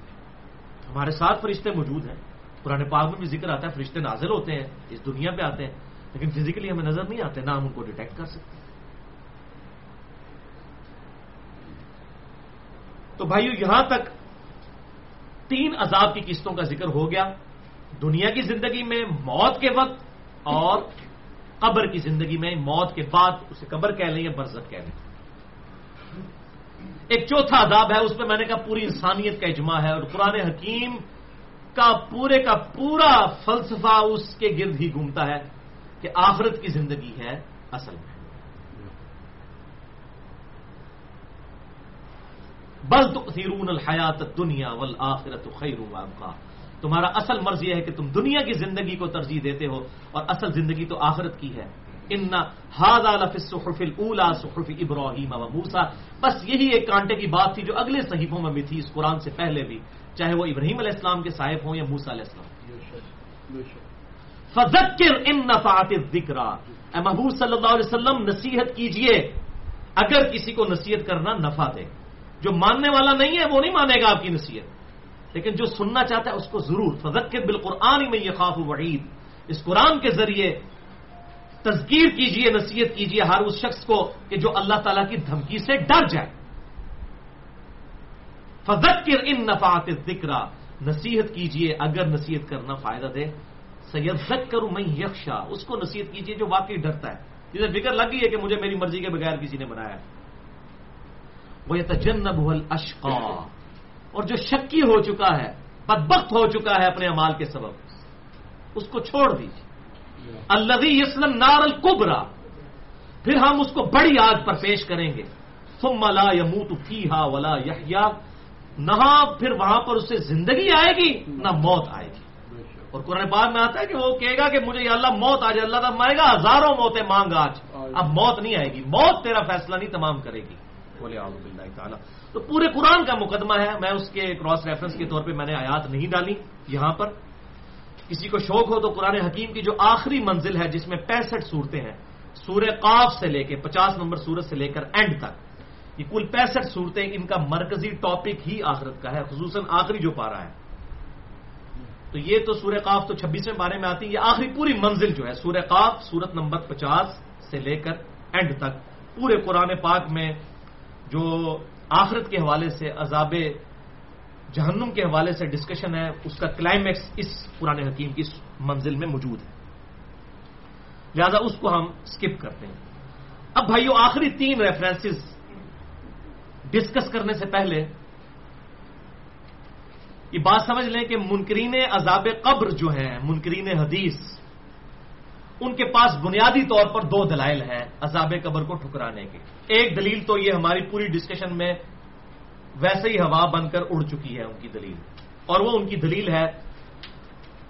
Speaker 1: ہمارے ساتھ فرشتے موجود ہیں۔ پرانے پاک میں بھی ذکر آتا ہے، فرشتے نازل ہوتے ہیں، اس دنیا پہ آتے ہیں، لیکن فزیکلی ہمیں نظر نہیں آتے، نہ ہم ان کو ڈیٹیکٹ کر سکتے۔ تو بھائیو، یہاں تک تین عذاب کی قسطوں کا ذکر ہو گیا، دنیا کی زندگی میں موت کے وقت اور قبر کی زندگی میں، موت کے بعد اسے قبر کہہ لیں یا برزت کہہ لیں۔ ایک چوتھا عذاب ہے، اس میں میں نے کہا پوری انسانیت کا اجماع ہے اور قرآن حکیم کا پورے کا پورا فلسفہ اس کے گرد ہی گھومتا ہے کہ آخرت کی زندگی ہے اصل میں۔ بل تو سیرون الحیات دنیا ول آخرت خیر کا تمہارا اصل مرض یہ ہے کہ تم دنیا کی زندگی کو ترجیح دیتے ہو اور اصل زندگی تو آخرت کی ہے۔ ان ہاد صحف صحف ابراہیم و موسا بس یہی ایک کانٹے کی بات تھی جو اگلے صحیفوں میں بھی تھی، اس قرآن سے پہلے بھی۔ چاہے وہ ابراہیم علیہ السلام کے صاحب ہوں یا موسا علیہ السلام۔ فذکر ان نفعات ذکر اے محبوب صلی اللہ علیہ وسلم، نصیحت کیجیے۔ اگر کسی کو نصیحت کرنا نفع دے۔ جو ماننے والا نہیں ہے وہ نہیں مانے گا آپ کی نصیحت۔ لیکن جو سننا چاہتا ہے اس کو ضرور فضکر بالقرآن میں یہ خوف وعید۔ اس قرآن کے ذریعے تذکیر کیجیے، نصیحت کیجیے ہر اس شخص کو کہ جو اللہ تعالیٰ کی دھمکی سے ڈر جائے۔ فذکر ان نفات ذکر نصیحت کیجیے، اگر نصیحت کرنا فائدہ دے۔ سید کروں میں یکشا اس کو نصیحت کیجیے جو واقعی ڈرتا ہے۔ جسے فکر لگ گئی ہے کہ مجھے میری مرضی کے بغیر کسی نے بنایا ہے۔ وہ یہ تجنب اشقا اور جو شکی ہو چکا ہے بدبخت ہو چکا ہے اپنے امال کے سبب اس کو چھوڑ دیجیے اللہ یسلم نار القبرا پھر ہم اس کو بڑی آگ پر پیش کریں گے۔ ثم لا یموت فیہا ولا یحیا نہ پھر وہاں پر اسے زندگی آئے گی نہ موت آئے گی۔ اور قرآن پاک میں آتا ہے کہ وہ کہے گا کہ مجھے یا اللہ موت آ جائے اللہ تعالیٰ مائے گا ہزاروں موتیں مانگ آج۔ اب موت نہیں آئے گی۔ موت تیرا فیصلہ نہیں تمام کرے گی۔ بولے باللہ تعالیٰ۔ تو پورے قرآن کا مقدمہ ہے۔ میں اس کے کراس ریفرنس کے طور پہ میں نے آیات نہیں ڈالی یہاں پر۔ کسی کو شوق ہو تو قرآن حکیم کی جو آخری منزل ہے، جس میں پینسٹھ صورتیں ہیں، سورہ قاف سے لے کے پچاس نمبر سورت سے لے کر اینڈ تک، یہ کل پینسٹھ صورتیں ان کا مرکزی ٹاپک ہی آخرت کا ہے، خصوصاً آخری جو پارا ہے تو یہ تو سورہ قاف تو چھبیسویں بارے میں آتی ہے یہ آخری پوری منزل جو ہے، سورہ قاف، سورت نمبر پچاس سے لے کر اینڈ تک۔ پورے قرآن پاک میں جو آخرت کے حوالے سے، عذاب جہنم کے حوالے سے ڈسکشن ہے، اس کا کلائمیکس اس پرانے حکیم کی منزل میں موجود ہے۔ لہذا اس کو ہم اسکپ کرتے ہیں۔ اب بھائیو، آخری تین ریفرنسز ڈسکس کرنے سے پہلے، یہ بات سمجھ لیں کہ منکرین عذاب قبر جو ہیں، منکرین حدیث ان کے پاس بنیادی طور پر دو دلائل ہیں عذاب قبر کو ٹھکرانے کے۔ ایک دلیل تو یہ ہماری پوری ڈسکشن میں ویسے ہی ہوا بن کر اڑ چکی ہے ان کی دلیل۔ اور وہ ان کی دلیل ہے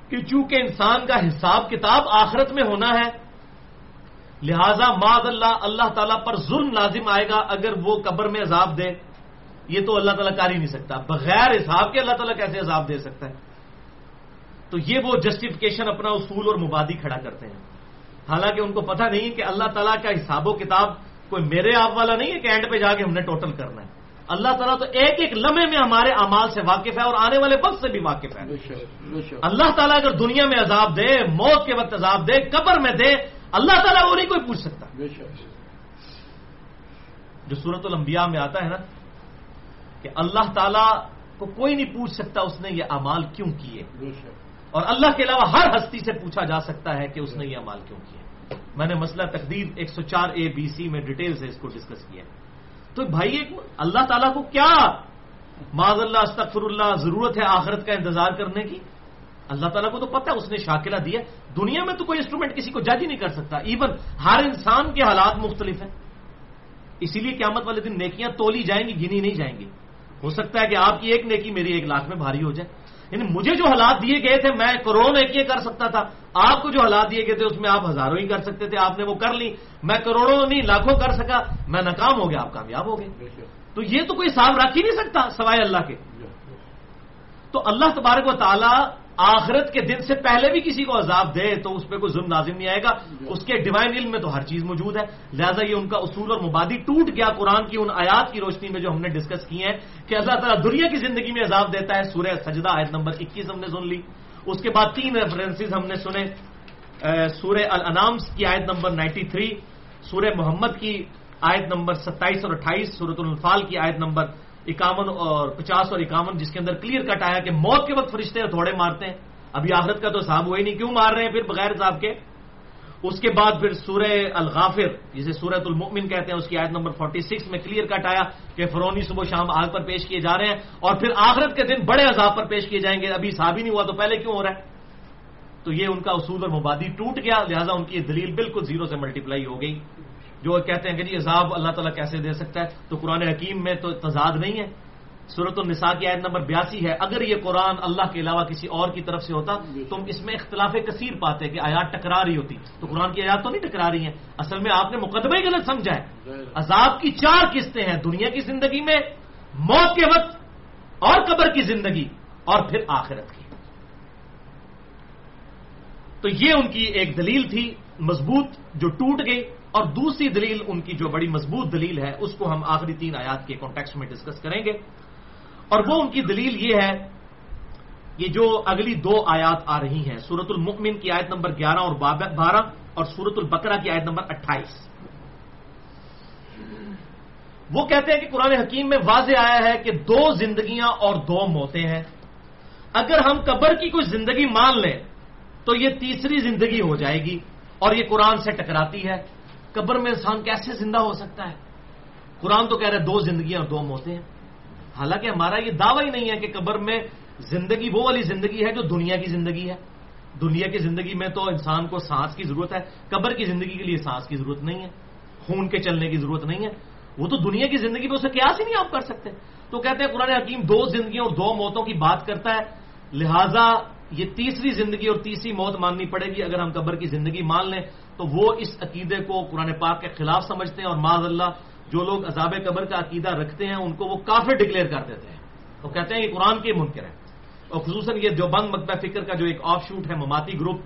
Speaker 1: کہ چونکہ انسان کا حساب کتاب آخرت میں ہونا ہے، لہذا معذ اللہ اللہ تعالیٰ پر ظلم لازم آئے گا اگر وہ قبر میں عذاب دے۔ یہ تو اللہ تعالیٰ کر ہی نہیں سکتا۔ بغیر حساب کے اللہ تعالیٰ کیسے عذاب دے سکتا ہے؟ تو یہ وہ جسٹیفکیشن اپنا اصول اور مبادی کھڑا کرتے ہیں۔ حالانکہ ان کو پتہ نہیں کہ اللہ تعالیٰ کا حساب و کتاب کوئی میرے آپ والا نہیں ہے کہ اینڈ پہ جا کے ہم نے ٹوٹل کرنا ہے۔ اللہ تعالیٰ تو ایک ایک لمحے میں ہمارے امال سے واقف ہے اور آنے والے وقت سے بھی واقف ہے۔ اللہ تعالیٰ اگر دنیا میں عذاب دے موت کے وقت عذاب دے قبر میں دے اللہ تعالیٰ وہ نہیں کوئی پوچھ سکتا۔ جو صورت الانبیاء میں آتا ہے نا کہ اللہ تعالیٰ کو کوئی نہیں پوچھ سکتا اس نے یہ امال کیوں کیے۔ اور اللہ کے علاوہ ہر ہستی سے پوچھا جا سکتا ہے کہ اس نے یہ امال کیوں کیے میں نے مسئلہ تقدیر ایک سو چار اے بی سی میں ڈیٹیل سے اس کو ڈسکس کیا تو بھائی ایک اللہ تعالیٰ کو کیا معذ اللہ استغفر اللہ ضرورت ہے آخرت کا انتظار کرنے کی؟ اللہ تعالیٰ کو تو پتہ ہے، اس نے شاکلہ دیا۔ دنیا میں تو کوئی انسٹرومنٹ کسی کو جج ہی نہیں کر سکتا۔ ایون ہر انسان کے حالات مختلف ہیں۔ اسی لیے قیامت والے دن نیکیاں تولی جائیں گی، گنی نہیں جائیں گی۔ ہو سکتا ہے کہ آپ کی ایک نیکی میری ایک لاکھ میں بھاری ہو جائے۔ یعنی مجھے جو حالات دیے گئے تھے، میں کروڑوں نیکیاں کر سکتا تھا۔ آپ کو جو حالات دیے گئے تھے، اس میں آپ ہزاروں ہی کر سکتے تھے، آپ نے وہ کر لی۔ میں کروڑوں نہیں، لاکھوں کر سکا۔ میں ناکام ہو گیا، آپ کامیاب ہو گئے۔ تو یہ تو کوئی حساب رکھ ہی نہیں سکتا، سوائے اللہ کے۔ تو اللہ تبارک و تعالیٰ آخرت کے دن سے پہلے بھی کسی کو عذاب دے تو اس پہ کوئی ظلم لازم نہیں آئے گا۔ اس کے ڈیوائن علم میں تو ہر چیز موجود ہے۔ لہٰذا یہ ان کا اصول اور مبادی ٹوٹ گیا قرآن کی ان آیات کی روشنی میں جو ہم نے ڈسکس کی ہیں کہ اللہ تعالیٰ دنیا کی زندگی میں عذاب دیتا ہے۔ سورہ سجدہ آیت نمبر اکیس ہم نے سن لی۔ اس کے بعد تین ریفرنسز ہم نے سنے۔ سورہ الانامس کی آیت نمبر نائنٹی تھری سورہ محمد کی آیت نمبر ستائیس اور اٹھائیس سورت الفال کی آیت نمبر اکاون اور پچاس اور اکاون جس کے اندر کلیئر کٹ آیا کہ موت کے وقت فرشتے تھوڑے مارتے ہیں۔ ابھی آخرت کا تو صاحب ہوا ہی نہیں، کیوں مار رہے ہیں پھر بغیر صاحب کے؟ اس کے بعد پھر سورہ الغافر، جسے سورت المؤمن کہتے ہیں، اس کی آیت نمبر 46 میں کلیئر کٹ آیا کہ فرونی صبح شام آگ پر پیش کیے جا رہے ہیں اور پھر آخرت کے دن بڑے عذاب پر پیش کیے جائیں گے۔ ابھی صاحب ہی نہیں ہوا تو پہلے کیوں ہو رہا ہے؟ تو یہ ان کا اصول اور مبادی ٹوٹ گیا، لہٰذا ان کی یہ دلیل بالکل زیرو سے ملٹیپلائی ہو گئی۔ جو کہتے ہیں کہ جی عذاب اللہ تعالیٰ کیسے دے سکتا ہے تو قرآن حکیم میں تو تضاد نہیں ہے۔ صورت النساء کی آیت نمبر بیاسی ہے اگر یہ قرآن اللہ کے علاوہ کسی اور کی طرف سے ہوتا تو اس میں اختلاف کثیر پاتے کہ آیات ٹکرا رہی ہوتی۔ تو قرآن کی آیات تو نہیں ٹکرا رہی ہیں۔ اصل میں آپ نے مقدمہ ہی غلط سمجھا ہے۔ عذاب کی چار قسطیں ہیں دنیا کی زندگی میں موت کے وقت اور قبر کی زندگی اور پھر آخرت کی۔ تو یہ ان کی ایک دلیل تھی مضبوط جو ٹوٹ گئی۔ اور دوسری دلیل ان کی جو بڑی مضبوط دلیل ہے، اس کو ہم آخری تین آیات کے کانٹیکس میں ڈسکس کریں گے۔ اور وہ ان کی دلیل یہ ہے یہ جو اگلی دو آیات آ رہی ہیں سورت المکمن کی آیت نمبر گیارہ اور بارہ اور سورت البقرہ کی آیت نمبر اٹھائیس۔ وہ کہتے ہیں کہ قرآن حکیم میں واضح آیا ہے کہ دو زندگیاں اور دو موتیں ہیں۔ اگر ہم قبر کی کوئی زندگی مان لیں، تو یہ تیسری زندگی ہو جائے گی اور یہ قرآن سے ٹکراتی ہے۔ قبر میں انسان کیسے زندہ ہو سکتا ہے؟ قرآن تو کہہ رہے دو زندگیاں اور دو موتیں ہیں۔ حالانکہ ہمارا یہ دعویٰ ہی نہیں ہے کہ قبر میں زندگی وہ والی زندگی ہے جو دنیا کی زندگی ہے۔ دنیا کی زندگی میں تو انسان کو سانس کی ضرورت ہے۔ قبر کی زندگی کے لیے سانس کی ضرورت نہیں ہے۔ خون کے چلنے کی ضرورت نہیں ہے۔ وہ تو دنیا کی زندگی میں اسے قیاس ہی نہیں آپ کر سکتے۔ تو کہتے ہیں قرآن حکیم دو زندگیوں اور دو موتوں کی بات کرتا ہے۔ لہذا یہ تیسری زندگی اور تیسری موت ماننی پڑے گی۔ اگر ہم قبر کی زندگی مان لیں تو وہ اس عقیدے کو قرآن پاک کے خلاف سمجھتے ہیں اور معذ اللہ جو لوگ عذاب قبر کا عقیدہ رکھتے ہیں، ان کو وہ کافر ڈکلیئر کر دیتے ہیں۔ وہ کہتے ہیں کہ قرآن کے منکر ہے اور خصوصاً یہ جو بند مکبہ فکر کا جو ایک آف شوٹ ہے، مماتی گروپ،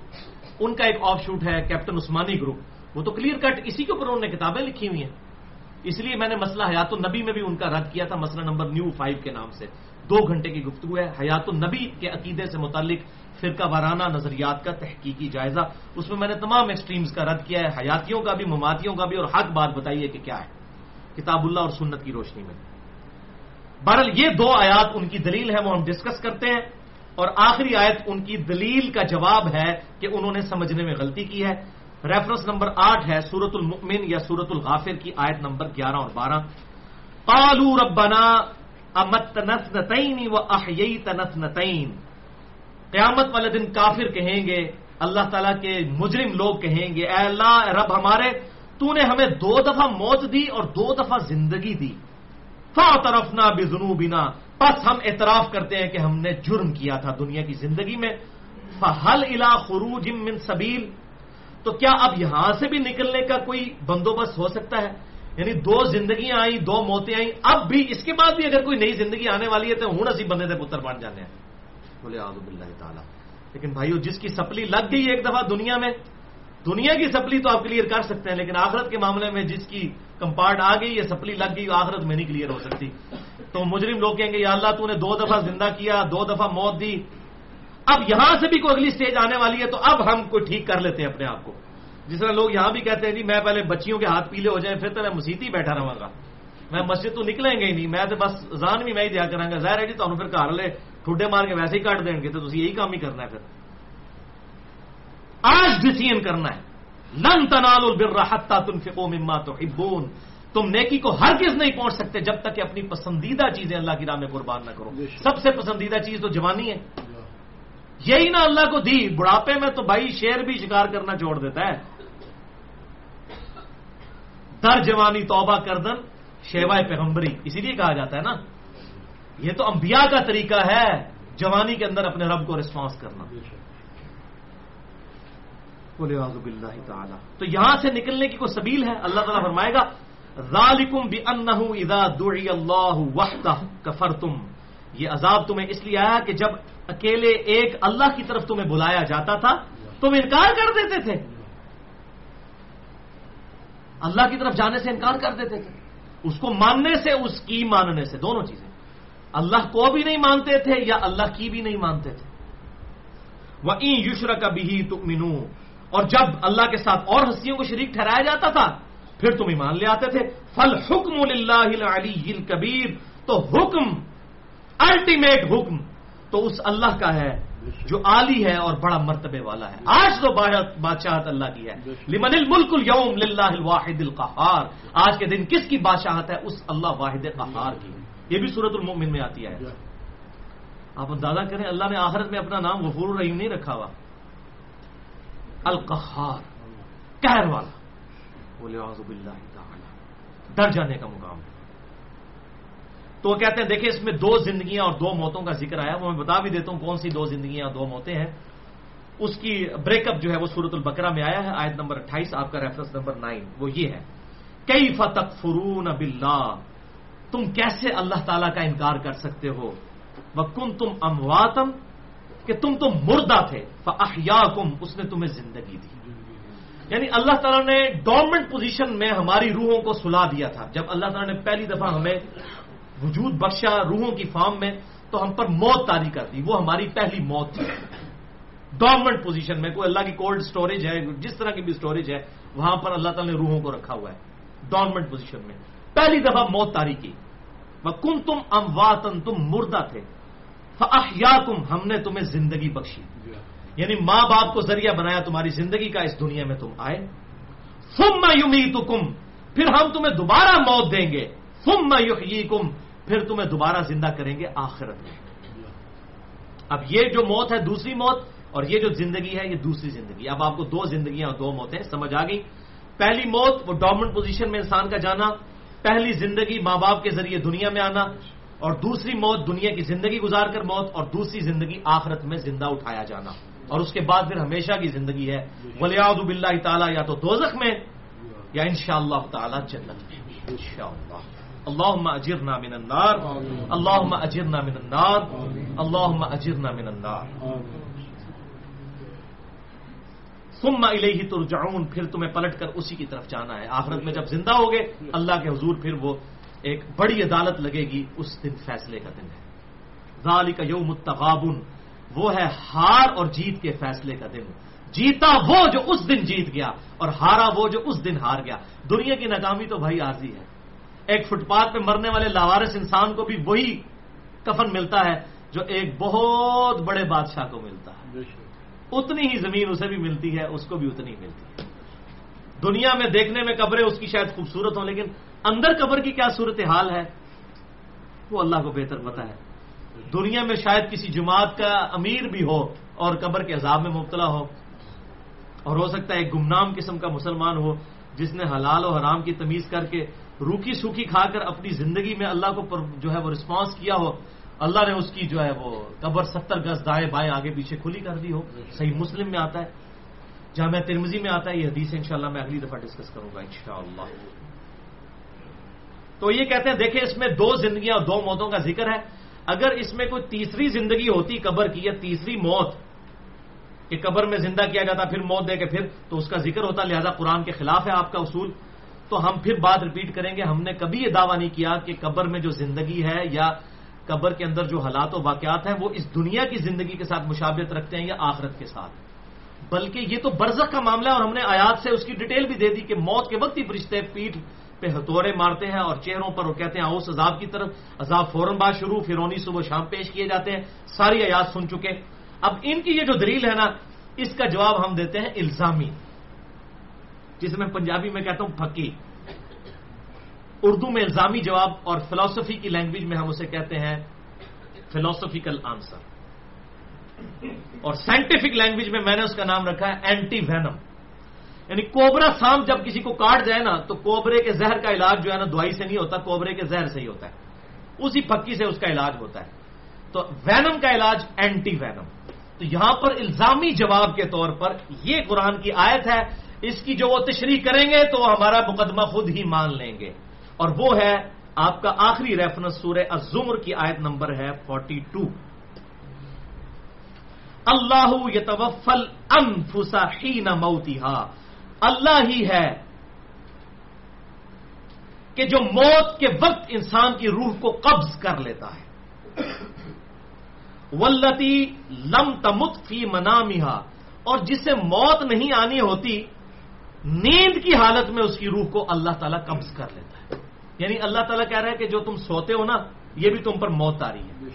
Speaker 1: ان کا ایک آف شوٹ ہے کیپٹن عثمانی گروپ وہ تو کلیئر کٹ اسی کے اوپر انہوں نے کتابیں لکھی ہوئی ہیں۔ اس لیے میں نے مسئلہ حیات النبی میں بھی ان کا رد کیا تھا، مسئلہ نمبر نیو فائیو کے نام سے۔ دو گھنٹے کی گفتگو ہے۔ حیات النبی کے عقیدے سے متعلق فرقہ وارانہ نظریات کا تحقیقی جائزہ۔ اس میں میں نے تمام ایکسٹریمز کا رد کیا ہے۔ حیاتیوں کا بھی، مماتیوں کا بھی، اور حق بات بتائیے کہ کیا ہے۔ کتاب اللہ اور سنت کی روشنی میں۔ بہرحال یہ دو آیات ان کی دلیل ہے وہ ہم ڈسکس کرتے ہیں۔ اور آخری آیت ان کی دلیل کا جواب ہے کہ انہوں نے سمجھنے میں غلطی کی ہے۔ ریفرنس نمبر آٹھ ہے سورت المؤمن یا سورت الغافر کی آیت نمبر گیارہ اور بارہ۔ پالو ربنا امت نتنتین و احیئی تنتنتین قیامت والے دن کافر کہیں گے، اللہ تعالیٰ کے مجرم لوگ کہیں گے، اے اللہ رب ہمارے، تو نے ہمیں دو دفعہ موت دی اور دو دفعہ زندگی دی۔ فا طرف نہ بے بنا بس ہم اعتراف کرتے ہیں کہ ہم نے جرم کیا تھا دنیا کی زندگی میں۔ فہل الا خروج من سبیل۔ تو کیا اب یہاں سے بھی نکلنے کا کوئی بندوبست ہو سکتا ہے؟ یعنی دو زندگیاں آئیں، دو موتیں آئیں، اب بھی اس کے بعد بھی اگر کوئی نئی زندگی آنے والی ہے تو ہوں اسی بندے سے پتر بن جانے ہیں۔ بولے آزب اللہ تعالیٰ۔ لیکن بھائیو، جس کی سپلی لگ گئی ایک دفعہ دنیا میں، دنیا کی سپلی تو آپ کلیئر کر سکتے ہیں، لیکن آخرت کے معاملے میں جس کی کمپارٹ آ گئی، یہ سپلی لگ گئی، آخرت میں نہیں کلیئر ہو سکتی۔ تو مجرم لوگ کہیں گے، یا اللہ تو نے دو دفعہ زندہ کیا، دو دفعہ موت دی اب یہاں سے بھی کوئی اگلی سٹیج آنے والی ہے تو اب ہم کوئی ٹھیک کر لیتے ہیں اپنے آپ کو۔ جس طرح لوگ یہاں بھی کہتے ہیں جی میں پہلے بچیوں کے ہاتھ پیلے ہو جائیں پھر تو میں مسیح ہی بیٹھا رہا گا۔ میں مسجد تو نکلیں گے ہی نہیں میں تو بس زان بھی میں ہی دیا کروں گا۔ ظاہر ہے جی تمہیں پھر گھر لے ٹھڈے مار کے ویسے ہی کاٹ دیں گے تو یہی کام ہی کرنا ہے پھر۔ آج ڈسیزن کرنا ہے۔ لن تنال البر حتى تنفقوا مما تحبون۔ تم نیکی کو ہر کس نہیں پہنچ سکتے جب تک کہ اپنی پسندیدہ چیزیں اللہ کی راہ میں قربان نہ کرو۔ سب سے پسندیدہ چیز تو جوانی ہے۔ یہی نہ اللہ کو دی، بڑھاپے میں تو بھائی شیر بھی شکار کرنا چھوڑ دیتا ہے۔ در جوانی توبہ کردن، شیوائے پیغمبری، اسی لیے کہا جاتا ہے نا۔ یہ تو انبیاء کا طریقہ ہے، جوانی کے اندر اپنے رب کو رسپانس کرنا۔ بولے باللہ تعالی۔ تو یہاں سے نکلنے کی کوئی سبیل ہے؟ اللہ تعالیٰ فرمائے گا، ذالکم بانہ اذا دعی اللہ وحدہ کفرتم۔ یہ عذاب تمہیں اس لیے آیا کہ جب اکیلے ایک اللہ کی طرف تمہیں بلایا جاتا تھا، تم انکار کر دیتے تھے۔ اللہ کی طرف جانے سے انکار کر دیتے تھے۔ اس کو ماننے سے، اس کی ماننے سے، دونوں چیزیں۔ اللہ کو بھی نہیں مانتے تھے یا اللہ کی بھی نہیں مانتے تھے۔ وہ این یوشر کا بھی اور جب اللہ کے ساتھ اور ہستیوں کو شریک ٹھہرایا جاتا تھا، پھر تم ایمان لے آتے تھے۔ فل حکم علی کبیر تو حکم الٹیمیٹ حکم تو اس اللہ کا ہے، جو عالی ہے اور بڑا مرتبے والا ہے۔ آج تو بادشاہت اللہ کی ہے۔ لمن الملک اليوم للہ الواحد القہار۔ آج کے دن کس کی بادشاہت ہے؟ اس اللہ واحد قہار کی۔ یہ بھی صورت المؤمن میں آتی ہے۔ آپ اندازہ کریں، اللہ نے آخرت میں اپنا نام غفور الرحیم نہیں رکھا ہوا۔ القہار، قہر والا۔ بولے آزب اللہ ڈر جانے کا مقام ہے۔ تو وہ کہتے ہیں، دیکھیں اس میں دو زندگیاں اور دو موتوں کا ذکر آیا، وہ میں بتا بھی دیتا ہوں کون سی دو زندگیاں اور دو موتیں ہیں۔ اس کی بریک اپ جو ہے وہ سورت البکرا میں آیا ہے، آیت نمبر اٹھائیس، آپ کا ریفرنس نمبر نائن، وہ یہ ہے۔ کئی فتق فرون تم کیسے اللہ تعالی کا انکار کر سکتے ہو؟ وہ تم امواتم کہ تم تو مردہ تھے فیا کم اس نے تمہیں زندگی دی۔ یعنی اللہ تعالیٰ نے ڈورمنٹ پوزیشن میں ہماری روحوں کو سلا دیا تھا۔ جب اللہ تعالیٰ نے پہلی دفعہ ہمیں وجود بخشا روحوں کی فارم میں تو ہم پر موت تاری کر دی۔ وہ ہماری پہلی موت تھی۔ ڈورمنٹ پوزیشن میں کوئی اللہ کی کولڈ سٹوریج ہے، جس طرح کی بھی سٹوریج ہے، وہاں پر اللہ تعالیٰ نے روحوں کو رکھا ہوا ہے۔ ڈورمنٹ پوزیشن میں۔ پہلی دفعہ موت تاری کی۔ وہ کن تم امواتن تم مردہ تھے۔ کم ہم نے تمہیں زندگی بخشی۔ یعنی ماں باپ کو ذریعہ بنایا تمہاری زندگی کا، اس دنیا میں تم آئے۔ فم یومی تو کم پھر ہم تمہیں دوبارہ موت دیں گے۔ فم یوہی کم پھر تمہیں دوبارہ زندہ کریں گے آخرت میں۔ اب یہ جو موت ہے دوسری موت اور یہ جو زندگی ہے یہ دوسری زندگی۔ اب آپ کو دو زندگیاں اور دو موتیں سمجھ آ گئی پہلی موت، وہ ڈومنٹ پوزیشن میں انسان کا جانا۔ پہلی زندگی ماں باپ کے ذریعے دنیا میں آنا۔ اور دوسری موت، دنیا کی زندگی گزار کر موت۔ اور دوسری زندگی آخرت میں زندہ اٹھایا جانا۔ اور اس کے بعد پھر ہمیشہ کی زندگی ہے۔ ولیاد بلّہ تعالیٰ یا تو دوزخ میں یا ان شاء اللہ تعالیٰ جنت میں۔ اللہ اجر من النار اللہ اجر من النار اللہ اجر من النار. ثم الیہ ترجعون، پھر تمہیں پلٹ کر اسی کی طرف جانا ہے۔ آخرت میں جب زندہ ہوگے، اللہ کے حضور پھر وہ ایک بڑی عدالت لگے گی، اس دن فیصلے کا دن ہے۔ ذالک یوم التغابن، وہ ہے ہار اور جیت کے فیصلے کا دن۔ جیتا وہ جو اس دن جیت گیا، اور ہارا وہ جو اس دن ہار گیا۔ دنیا کی ناکامی تو بھائی عارضی ہے۔ ایک فٹ پاتھ پہ مرنے والے لاوارس انسان کو بھی وہی کفن ملتا ہے جو ایک بہت بڑے بادشاہ کو ملتا ہے۔ اتنی ہی زمین اسے بھی ملتی ہے اس کو بھی اتنی ہی ملتی ہے۔ دنیا میں دیکھنے میں قبریں اس کی شاید خوبصورت ہوں لیکن اندر قبر کی کیا صورت حال ہے؟ وہ اللہ کو بہتر پتا ہے۔ دنیا میں شاید کسی جماعت کا امیر بھی ہو اور قبر کے عذاب میں مبتلا ہو اور ہو سکتا ہے ایک گمنام قسم کا مسلمان ہو جس نے حلال و حرام کی تمیز کر کے روکی سوکھی کھا کر اپنی زندگی میں اللہ کو جو ہے وہ رسپانس کیا ہو، اللہ نے اس کی جو ہے وہ قبر ستر گز دائیں بائیں آگے پیچھے کھلی کر دی ہو۔ صحیح مسلم میں آتا ہے جہاں میں ترمزی میں آتا ہے، یہ حدیث انشاءاللہ میں اگلی دفعہ ڈسکس کروں گا، انشاءاللہ۔ تو یہ کہتے ہیں، دیکھیں اس میں دو زندگیاں اور دو موتوں کا ذکر ہے۔ اگر اس میں کوئی تیسری زندگی ہوتی قبر کی یا تیسری موت، کہ قبر میں زندہ کیا جاتا، پھر موت دے کے پھر تو اس کا ذکر ہوتا، لہذا قرآن کے خلاف ہے آپ کا اصول۔ تو ہم پھر بات رپیٹ کریں گے، ہم نے کبھی یہ دعویٰ نہیں کیا کہ قبر میں جو زندگی ہے یا قبر کے اندر جو حالات و واقعات ہیں، وہ اس دنیا کی زندگی کے ساتھ مشابت رکھتے ہیں یا آخرت کے ساتھ۔ بلکہ یہ تو برزخ کا معاملہ ہے اور ہم نے آیات سے اس کی ڈیٹیل بھی دے دی کہ موت کے وقت ہی فرشتے پیٹ پہ ہتھوڑے مارتے ہیں اور چہروں پر وہ کہتے ہیں، اوس عذاب کی طرف، عذاب فوراً بات شروع، فرونی صبح شام پیش کیے جاتے ہیں۔ ساری آیات سن چکے۔ اب ان کی یہ جو دلیل ہے نا، اس کا جواب ہم دیتے ہیں الزامی۔ جسے میں پنجابی میں کہتا ہوں پھکی۔ اردو میں الزامی جواب اور فلاسفی کی لینگویج میں ہم اسے کہتے ہیں فلاسفیکل آنسر اور سائنٹیفک لینگویج میں میں نے اس کا نام رکھا ہے اینٹی وینم یعنی کوبرا سام جب کسی کو کاٹ جائے نا، تو کوبرے کے زہر کا علاج جو ہے نا، دوائی سے نہیں ہوتا، کوبرے کے زہر سے ہی ہوتا ہے۔ اسی پکی سے اس کا علاج ہوتا ہے۔ تو وینم کا علاج اینٹی وینم تو یہاں پر الزامی جواب کے طور پر یہ قرآن کی آیت ہے اس کی جو وہ تشریح کریں گے تو وہ ہمارا مقدمہ خود ہی مان لیں گے۔ اور وہ ہے آپ کا آخری ریفرنس سورہ الزمر کی آیت نمبر ہے فورٹی ٹو اللہ یتوفل انفسا حین موتها اللہ ہی ہے کہ جو موت کے وقت انسان کی روح کو قبض کر لیتا ہے۔ ولتی لم تمت فی منامها اور جسے موت نہیں آنی ہوتی نیند کی حالت میں اس کی روح کو اللہ تعالیٰ قبض کر لیتا ہے۔ یعنی اللہ تعالیٰ کہہ رہا ہے کہ جو تم سوتے ہو نا، یہ بھی تم پر موت آ رہی ہے۔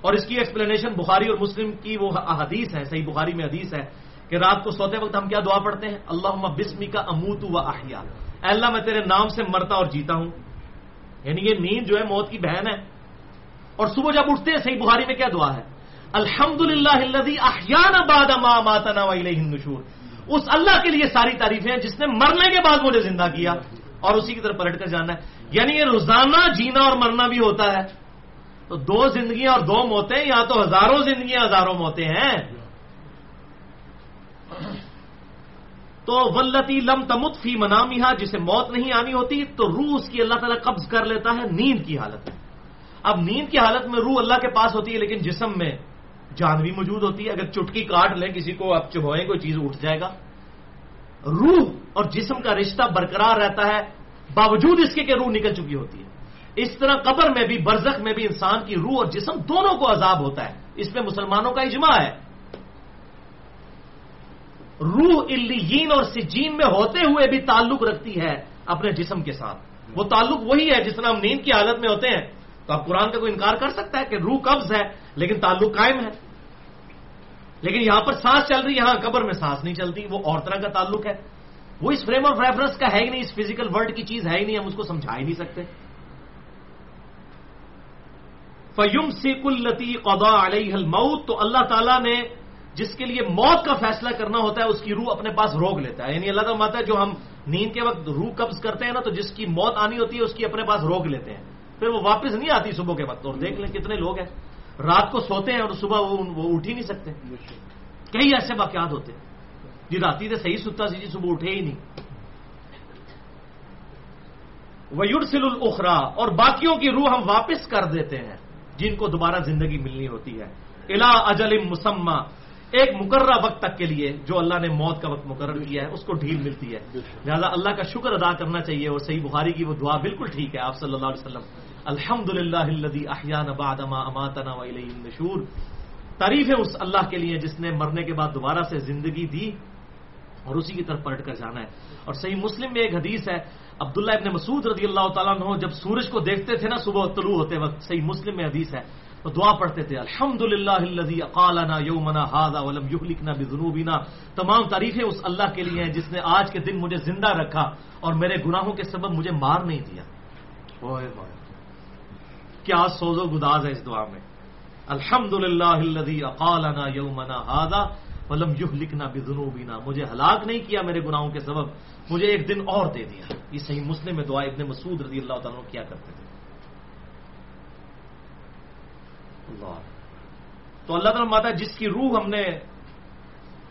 Speaker 1: اور اس کی ایکسپلینیشن بخاری اور مسلم کی وہ حدیث ہے صحیح بخاری میں حدیث ہے کہ رات کو سوتے وقت ہم کیا دعا پڑھتے ہیں؟ اللہ بسمی کا اموت و احیا۔ اللہ، میں تیرے نام سے مرتا اور جیتا ہوں۔ یعنی یہ نیند جو ہے، موت کی بہن ہے۔ اور صبح جب اٹھتے ہیں، صحیح بخاری میں کیا دعا ہے؟ الحمد للہ احیان باد ماتنا نشور اس اللہ کے لیے ساری تعریفیں ہیں، جس نے مرنے کے بعد مجھے زندہ کیا اور اسی کی طرف پلٹ کر جانا ہے۔ یعنی یہ روزانہ جینا اور مرنا بھی ہوتا ہے۔ تو دو زندگیاں اور دو موتیں، یا تو ہزاروں زندگیاں، ہزاروں موتیں ہیں۔ تو ولتی لم تمت فی منامیہ جسے موت نہیں آنی ہوتی، تو روح اس کی اللہ تعالیٰ قبض کر لیتا ہے، نیند کی حالت میں۔ اب نیند کی حالت میں روح اللہ کے پاس ہوتی ہے، لیکن جسم میں جان بھی موجود ہوتی ہے، اگر چٹکی کاٹ لیں، کسی کو اب چبوئیں کوئی چیز اٹھ جائے گا۔ روح اور جسم کا رشتہ برقرار رہتا ہے، باوجود اس کے کہ روح نکل چکی ہوتی ہے۔ اس طرح قبر میں بھی، برزخ میں بھی انسان کی روح اور جسم دونوں کو عذاب ہوتا ہے۔ اس میں مسلمانوں کا اجماع ہے۔ روح الین اور سجین میں ہوتے ہوئے بھی تعلق رکھتی ہے اپنے جسم کے ساتھ۔ وہ تعلق وہی ہے جس طرح ہم نیند کی حالت میں ہوتے ہیں۔ تو اب قرآن کا کوئی انکار کر سکتا ہے کہ روح قبض ہے، لیکن تعلق قائم ہے۔ لیکن یہاں پر سانس چل رہی ہے، یہاں قبر میں سانس نہیں چلتی، وہ اور طرح کا تعلق ہے۔ وہ اس فریم آف ریفرنس کا ہے ہی نہیں، اس فزیکل ورلڈ کی چیز ہے ہی نہیں، ہم اس کو سمجھا ہی نہیں سکتے۔ فیم سیک التی قدا علیہ الموت، تو اللہ تعالیٰ نے جس کے لیے موت کا فیصلہ کرنا ہوتا ہے، اس کی روح اپنے پاس روک لیتا ہے۔ یعنی اللہ تعالیٰ ماتا ہے، جو ہم نیند کے وقت روح قبض کرتے ہیں نا، تو جس کی موت آنی ہوتی ہے، اس کی اپنے پاس روک لیتے ہیں۔ پھر وہ واپس نہیں آتی صبح کے وقت، اور دیکھ لیں کتنے لوگ ہیں۔ رات کو سوتے ہیں اور صبح وہ اٹھ ہی نہیں سکتے۔ کئی ایسے واقعات ہوتے ہیں۔ جی راتی سے صحیح ستا سی جی صبح اٹھے ہی نہیں۔ وہ سل الخرا اور باقیوں کی روح ہم واپس کر دیتے ہیں، جن کو دوبارہ زندگی ملنی ہوتی ہے۔ الا اجل مسمہ ایک مقررہ وقت تک کے لیے جو اللہ نے موت کا وقت مقرر کیا ہے، اس کو ڈھیل ملتی ہے۔ لہٰذا اللہ کا شکر ادا کرنا چاہیے اور صحیح بخاری کی وہ دعا بالکل ٹھیک ہے، آپ صلی اللہ علیہ وسلم۔ الحمد للہ احیان بادما اماتنا نشور تعریف ہے اس اللہ کے لیے جس نے مرنے کے بعد دوبارہ سے زندگی دی اور اسی کی طرف پلٹ کر جانا ہے۔ اور صحیح مسلم میں ایک حدیث ہے، عبداللہ ابن مسعود رضی اللہ تعالیٰ عنہ جب سورج کو دیکھتے تھے نا، صبح طلوع ہوتے وقت، صحیح مسلم میں حدیث ہے تو دعا پڑھتے تھے الحمد للہ اقالنا یومنا ہاضا ولم یخلقنا بذنوبنا۔ تمام تعریفیں اس اللہ کے لیے ہیں جس نے آج کے دن مجھے زندہ رکھا اور میرے گناہوں کے سبب مجھے مار نہیں دیا۔ کیا سوز و گداز ہے اس دعا میں؟ الحمد للہ اقالنا یومنا ہاضا ولم یوہ لکھنا بزنوبینا مجھے ہلاک نہیں کیا میرے گناہوں کے سبب، مجھے ایک دن اور دے دیا۔ یہ صحیح مسلم میں دعا ابن مسعود رضی اللہ تعالیٰ کیا کرتے تھے۔ اللہ۔ تو اللہ تعالیٰ ماتا جس کی روح ہم نے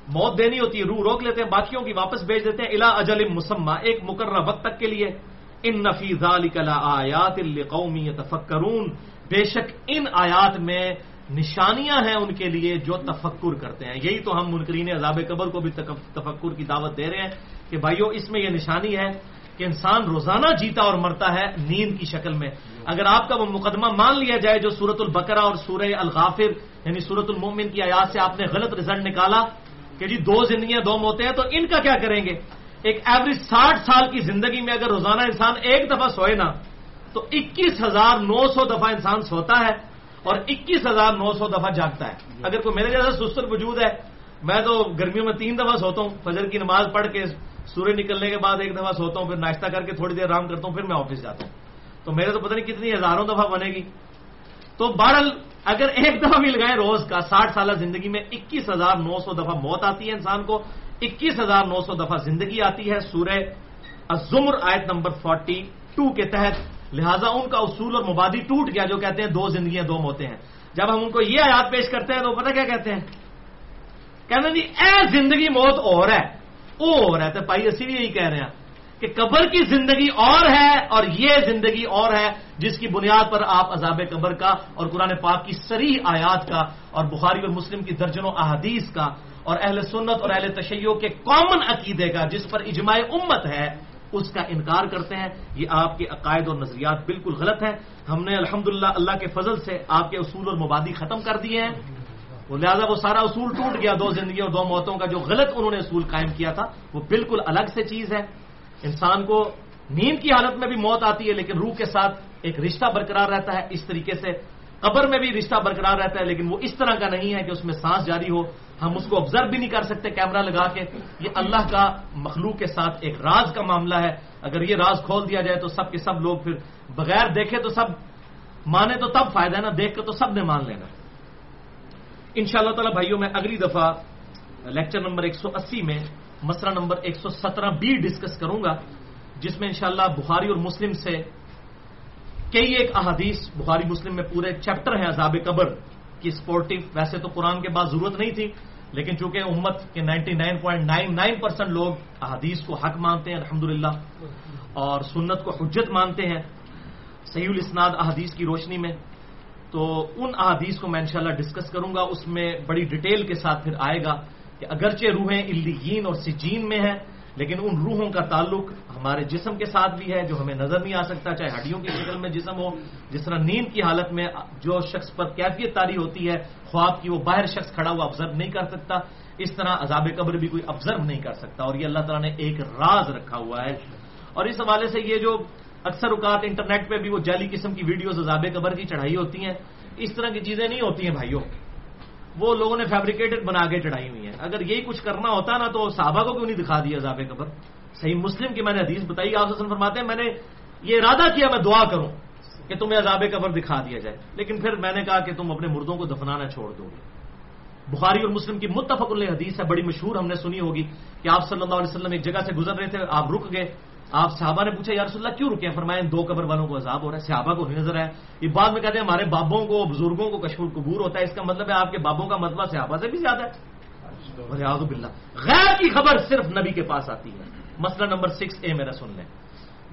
Speaker 1: موت دینی ہوتی ہے، روح روک لیتے ہیں، باقیوں کی واپس بھیج دیتے ہیں الا اجل مسمہ ایک مقررہ وقت تک کے لیے۔ ان نفیز آیات قومی تفکرون بے شک ان آیات میں نشانیاں ہیں ان کے لیے جو تفکر کرتے ہیں۔ یہی تو ہم منکرین عذاب قبر کو بھی تفکر کی دعوت دے رہے ہیں کہ بھائیو، اس میں یہ نشانی ہے کہ انسان روزانہ جیتا اور مرتا ہے نیند کی شکل میں۔ اگر آپ کا وہ مقدمہ مان لیا جائے جو سورت البقرہ اور سورہ الغافر یعنی سورت المومن کی آیات سے آپ نے غلط رزلٹ نکالا کہ جی دو زندگیاں دو موتے ہیں تو ان کا کیا کریں گے؟ ایک ایوریج ساٹھ سال کی زندگی میں اگر روزانہ انسان ایک دفعہ سوئے نا، تو اکیس ہزار نو سو دفعہ انسان سوتا ہے اور اکیس ہزار نو سو دفعہ جاگتا ہے۔ اگر کوئی میرے جیسا سستر وجود ہے، میں تو گرمیوں میں تین دفعہ سوتا ہوں، فجر کی نماز پڑھ کے سورج نکلنے کے بعد ایک دفعہ سوتا ہوں، پھر ناشتہ کر کے تھوڑی دیر آرام کرتا ہوں، پھر میں آفس جاتا ہوں۔ تو میرے تو پتہ نہیں کتنی ہزاروں دفعہ بنے گی۔ تو بہرحال، اگر ایک دفعہ بھی لگائے روز کا ساٹھ سالہ زندگی میں اکیس ہزار نو سو دفعہ موت آتی ہے انسان کو اکیس ہزار نو سو دفعہ زندگی آتی ہے، سورہ الزمر آیت نمبر فورٹی ٹو کے تحت۔ لہٰذا ان کا اصول اور مبادی ٹوٹ گیا، جو کہتے ہیں دو زندگیاں دو موتے ہیں۔ جب ہم ان کو یہ آیات پیش کرتے ہیں تو پتہ کیا کہتے ہیں؟ کہنا جی اے زندگی موت اور ہے وہ اور ہے۔ تو بھائی، اسی بھی یہی کہہ رہے ہیں کہ قبر کی زندگی اور ہے اور یہ زندگی اور ہے، جس کی بنیاد پر آپ عذاب قبر کا اور قرآن پاک کی سریح آیات کا اور بخاری اور مسلم کی درجنوں احادیث کا اور اہل سنت اور اہل تشیع کے کامن عقیدے کا جس پر اجماع امت ہے، اس کا انکار کرتے ہیں۔ یہ آپ کے عقائد اور نظریات بالکل غلط ہیں۔ ہم نے الحمد اللہ کے فضل سے آپ کے اصول اور مبادی ختم کر دیے ہیں۔ وہ لہٰذا وہ سارا اصول ٹوٹ گیا۔ دو زندگی اور دو موتوں کا جو غلط انہوں نے اصول قائم کیا تھا، وہ بالکل الگ سے چیز ہے۔ انسان کو نیند کی حالت میں بھی موت آتی ہے، لیکن روح کے ساتھ ایک رشتہ برقرار رہتا ہے۔ اس طریقے سے قبر میں بھی رشتہ برقرار رہتا ہے، لیکن وہ اس طرح کا نہیں ہے کہ اس میں سانس جاری ہو۔ ہم اس کو آبزرو بھی نہیں کر سکتے کیمرہ لگا کے. یہ اللہ کا مخلوق کے ساتھ ایک راز کا معاملہ ہے. اگر یہ راز کھول دیا جائے تو سب کے سب لوگ پھر بغیر دیکھے تو سب مانے تو تب فائدہ ہے نا، دیکھ کے تو سب نے مان لینا. ان شاء اللہ تعالی بھائیوں، میں اگلی دفعہ لیکچر نمبر ایک سو اسی میں مسئلہ نمبر ایک سو سترہ بی ڈسکس کروں گا، جس میں انشاءاللہ بخاری اور مسلم سے کئی ایک احادیث، بخاری مسلم میں پورے چیپٹر ہیں عذاب قبر. کی سپورٹو ویسے تو قرآن کے بعد ضرورت نہیں تھی لیکن چونکہ امت کے ninety nine point nine nine percent لوگ احادیث کو حق مانتے ہیں الحمد اور سنت کو حجت مانتے ہیں صحیح الاسناد احادیث کی روشنی میں تو ان احادیث کو میں انشاءاللہ ڈسکس کروں گا اس میں بڑی ڈیٹیل کے ساتھ پھر آئے گا کہ اگرچہ روحیں الدین اور سجین میں ہیں لیکن ان روحوں کا تعلق ہمارے جسم کے ساتھ بھی ہے جو ہمیں نظر نہیں آ سکتا، چاہے ہڈیوں کی شکل میں جسم ہو، جس طرح نیند کی حالت میں جو شخص پر کیفیت تاری ہوتی ہے، خواب کی وہ باہر شخص کھڑا ہوا آبزرو نہیں کر سکتا، اس طرح عذاب قبر بھی کوئی آبزرو نہیں کر سکتا، اور یہ اللہ تعالیٰ نے ایک راز رکھا ہوا ہے۔ اور اس حوالے سے یہ جو اکثر اوقات انٹرنیٹ پہ بھی وہ جعلی قسم کی ویڈیوز عذاب قبر کی چڑھائی ہوتی ہیں، اس طرح کی چیزیں نہیں ہوتی ہیں بھائیوں۔ وہ لوگوں نے فیبریکیٹڈ بنا کے چڑھائی ہوئی ہیں۔ اگر یہی کچھ کرنا ہوتا نا تو صحابہ کو کیوں نہیں دکھا دیا عذاب قبر؟ صحیح مسلم کی میں نے حدیث بتائی، آپ حسن فرماتے ہیں، میں نے یہ ارادہ کیا میں دعا کروں کہ تمہیں عذاب قبر دکھا دیا جائے۔ لیکن پھر میں نے کہا کہ تم اپنے مردوں کو دفنانا چھوڑ دو گے۔ بخاری اور مسلم کی متفق اللہ حدیث ہے، بڑی مشہور ہم نے سنی ہوگی کہ آپ صلی اللہ علیہ وسلم ایک جگہ سے گزر رہے تھے، آپ رک گئے۔ آپ صحابہ نے پوچھا، یا رسول اللہ، کیوں رکے فرمائے دو قبر والوں کو عذاب ہو رہا ہے، صحابہ کو نہیں نظر ہے یہ بعد میں کہتے ہیں، ہمارے بابوں کو، بزرگوں کو کشور قبور ہوتا ہے، اس کا مطلب ہے آپ کے بابوں کا مطلب صحابہ سے بھی زیادہ ہے۔ بلّہ غیر کی خبر صرف نبی کے پاس آتی ہے۔ مسئلہ نمبر سکس اے میرا سن لیں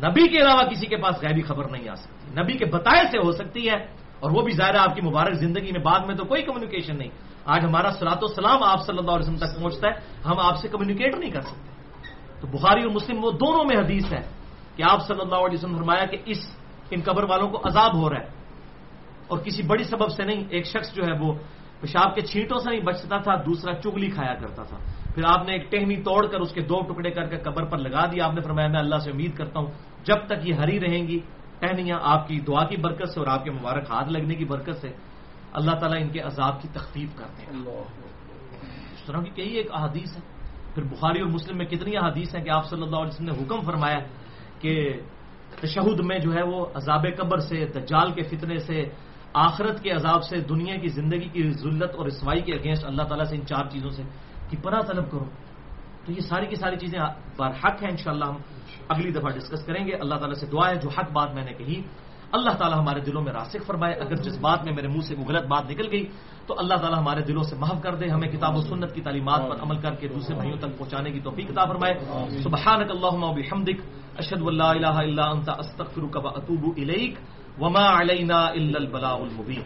Speaker 1: نبی کے علاوہ کسی کے پاس غیبی خبر نہیں آ سکتی۔ نبی کے بتائے سے ہو سکتی ہے، اور وہ بھی ظاہر ہے آپ کی مبارک زندگی میں بعد میں تو کوئی کمیونیکیشن نہیں۔ آج ہمارا سلاط و سلام آپ صلی اللہ علیہ وسلم تک پہنچتا ہے، ہم آپ سے کمیونیکیٹ نہیں کر سکتے۔ تو بخاری اور مسلم وہ دونوں میں حدیث ہے کہ آپ صلی اللہ علیہ وسلم فرمایا کہ اس ان قبر والوں کو عذاب ہو رہا ہے۔ اور کسی بڑی سبب سے نہیں ایک شخص جو ہے وہ پیشاب کے چھینٹوں سے نہیں بچتا تھا دوسرا چگلی کھایا کرتا تھا۔ پھر آپ نے ایک ٹہنی توڑ کر اس کے دو ٹکڑے کر کے قبر پر لگا دیا۔ آپ نے فرمایا میں اللہ سے امید کرتا ہوں جب تک یہ ہری رہیں گی ٹہنیاں آپ کی دعا کی برکت سے اور آپ کے مبارک ہاتھ لگنے کی برکت سے اللہ تعالیٰ ان کے عذاب کی تخفیف کرتے ہیں۔ اس طرح کی کئی ایک احادیث ہے پھر بخاری اور مسلم میں کتنی احادیث ہیں کہ آپ صلی اللہ علیہ وسلم نے حکم فرمایا کہ تشہد میں جو ہے وہ عذاب قبر سے، دجال کے فتنے سے، آخرت کے عذاب سے، دنیا کی زندگی کی ذلت اور رسوائی کے اگینسٹ اللہ تعالیٰ سے ان چار چیزوں سے کی پناہ طلب کرو۔ تو یہ ساری کی ساری چیزیں بار حق ہیں انشاءاللہ ہم اگلی دفعہ ڈسکس کریں گے۔ اللہ تعالیٰ سے دعا ہے، جو حق بات میں نے کہی اللہ تعالیٰ ہمارے دلوں میں راسک فرمائے، اگر جس بات میں میرے منہ سے وہ غلط بات نکل گئی، تو اللہ تعالیٰ ہمارے دلوں سے محف کر دے، ہمیں کتاب و سنت کی تعلیمات پر عمل کر کے دوسرے بھائیوں تک پہنچانے کی توفیق عطا فرمائے۔ سبحانک اللہم و بحمدک، اشہد واللہ الہ الا انت، استغفرک و اتوب الیک، وما علینا الا البلاغ المبین۔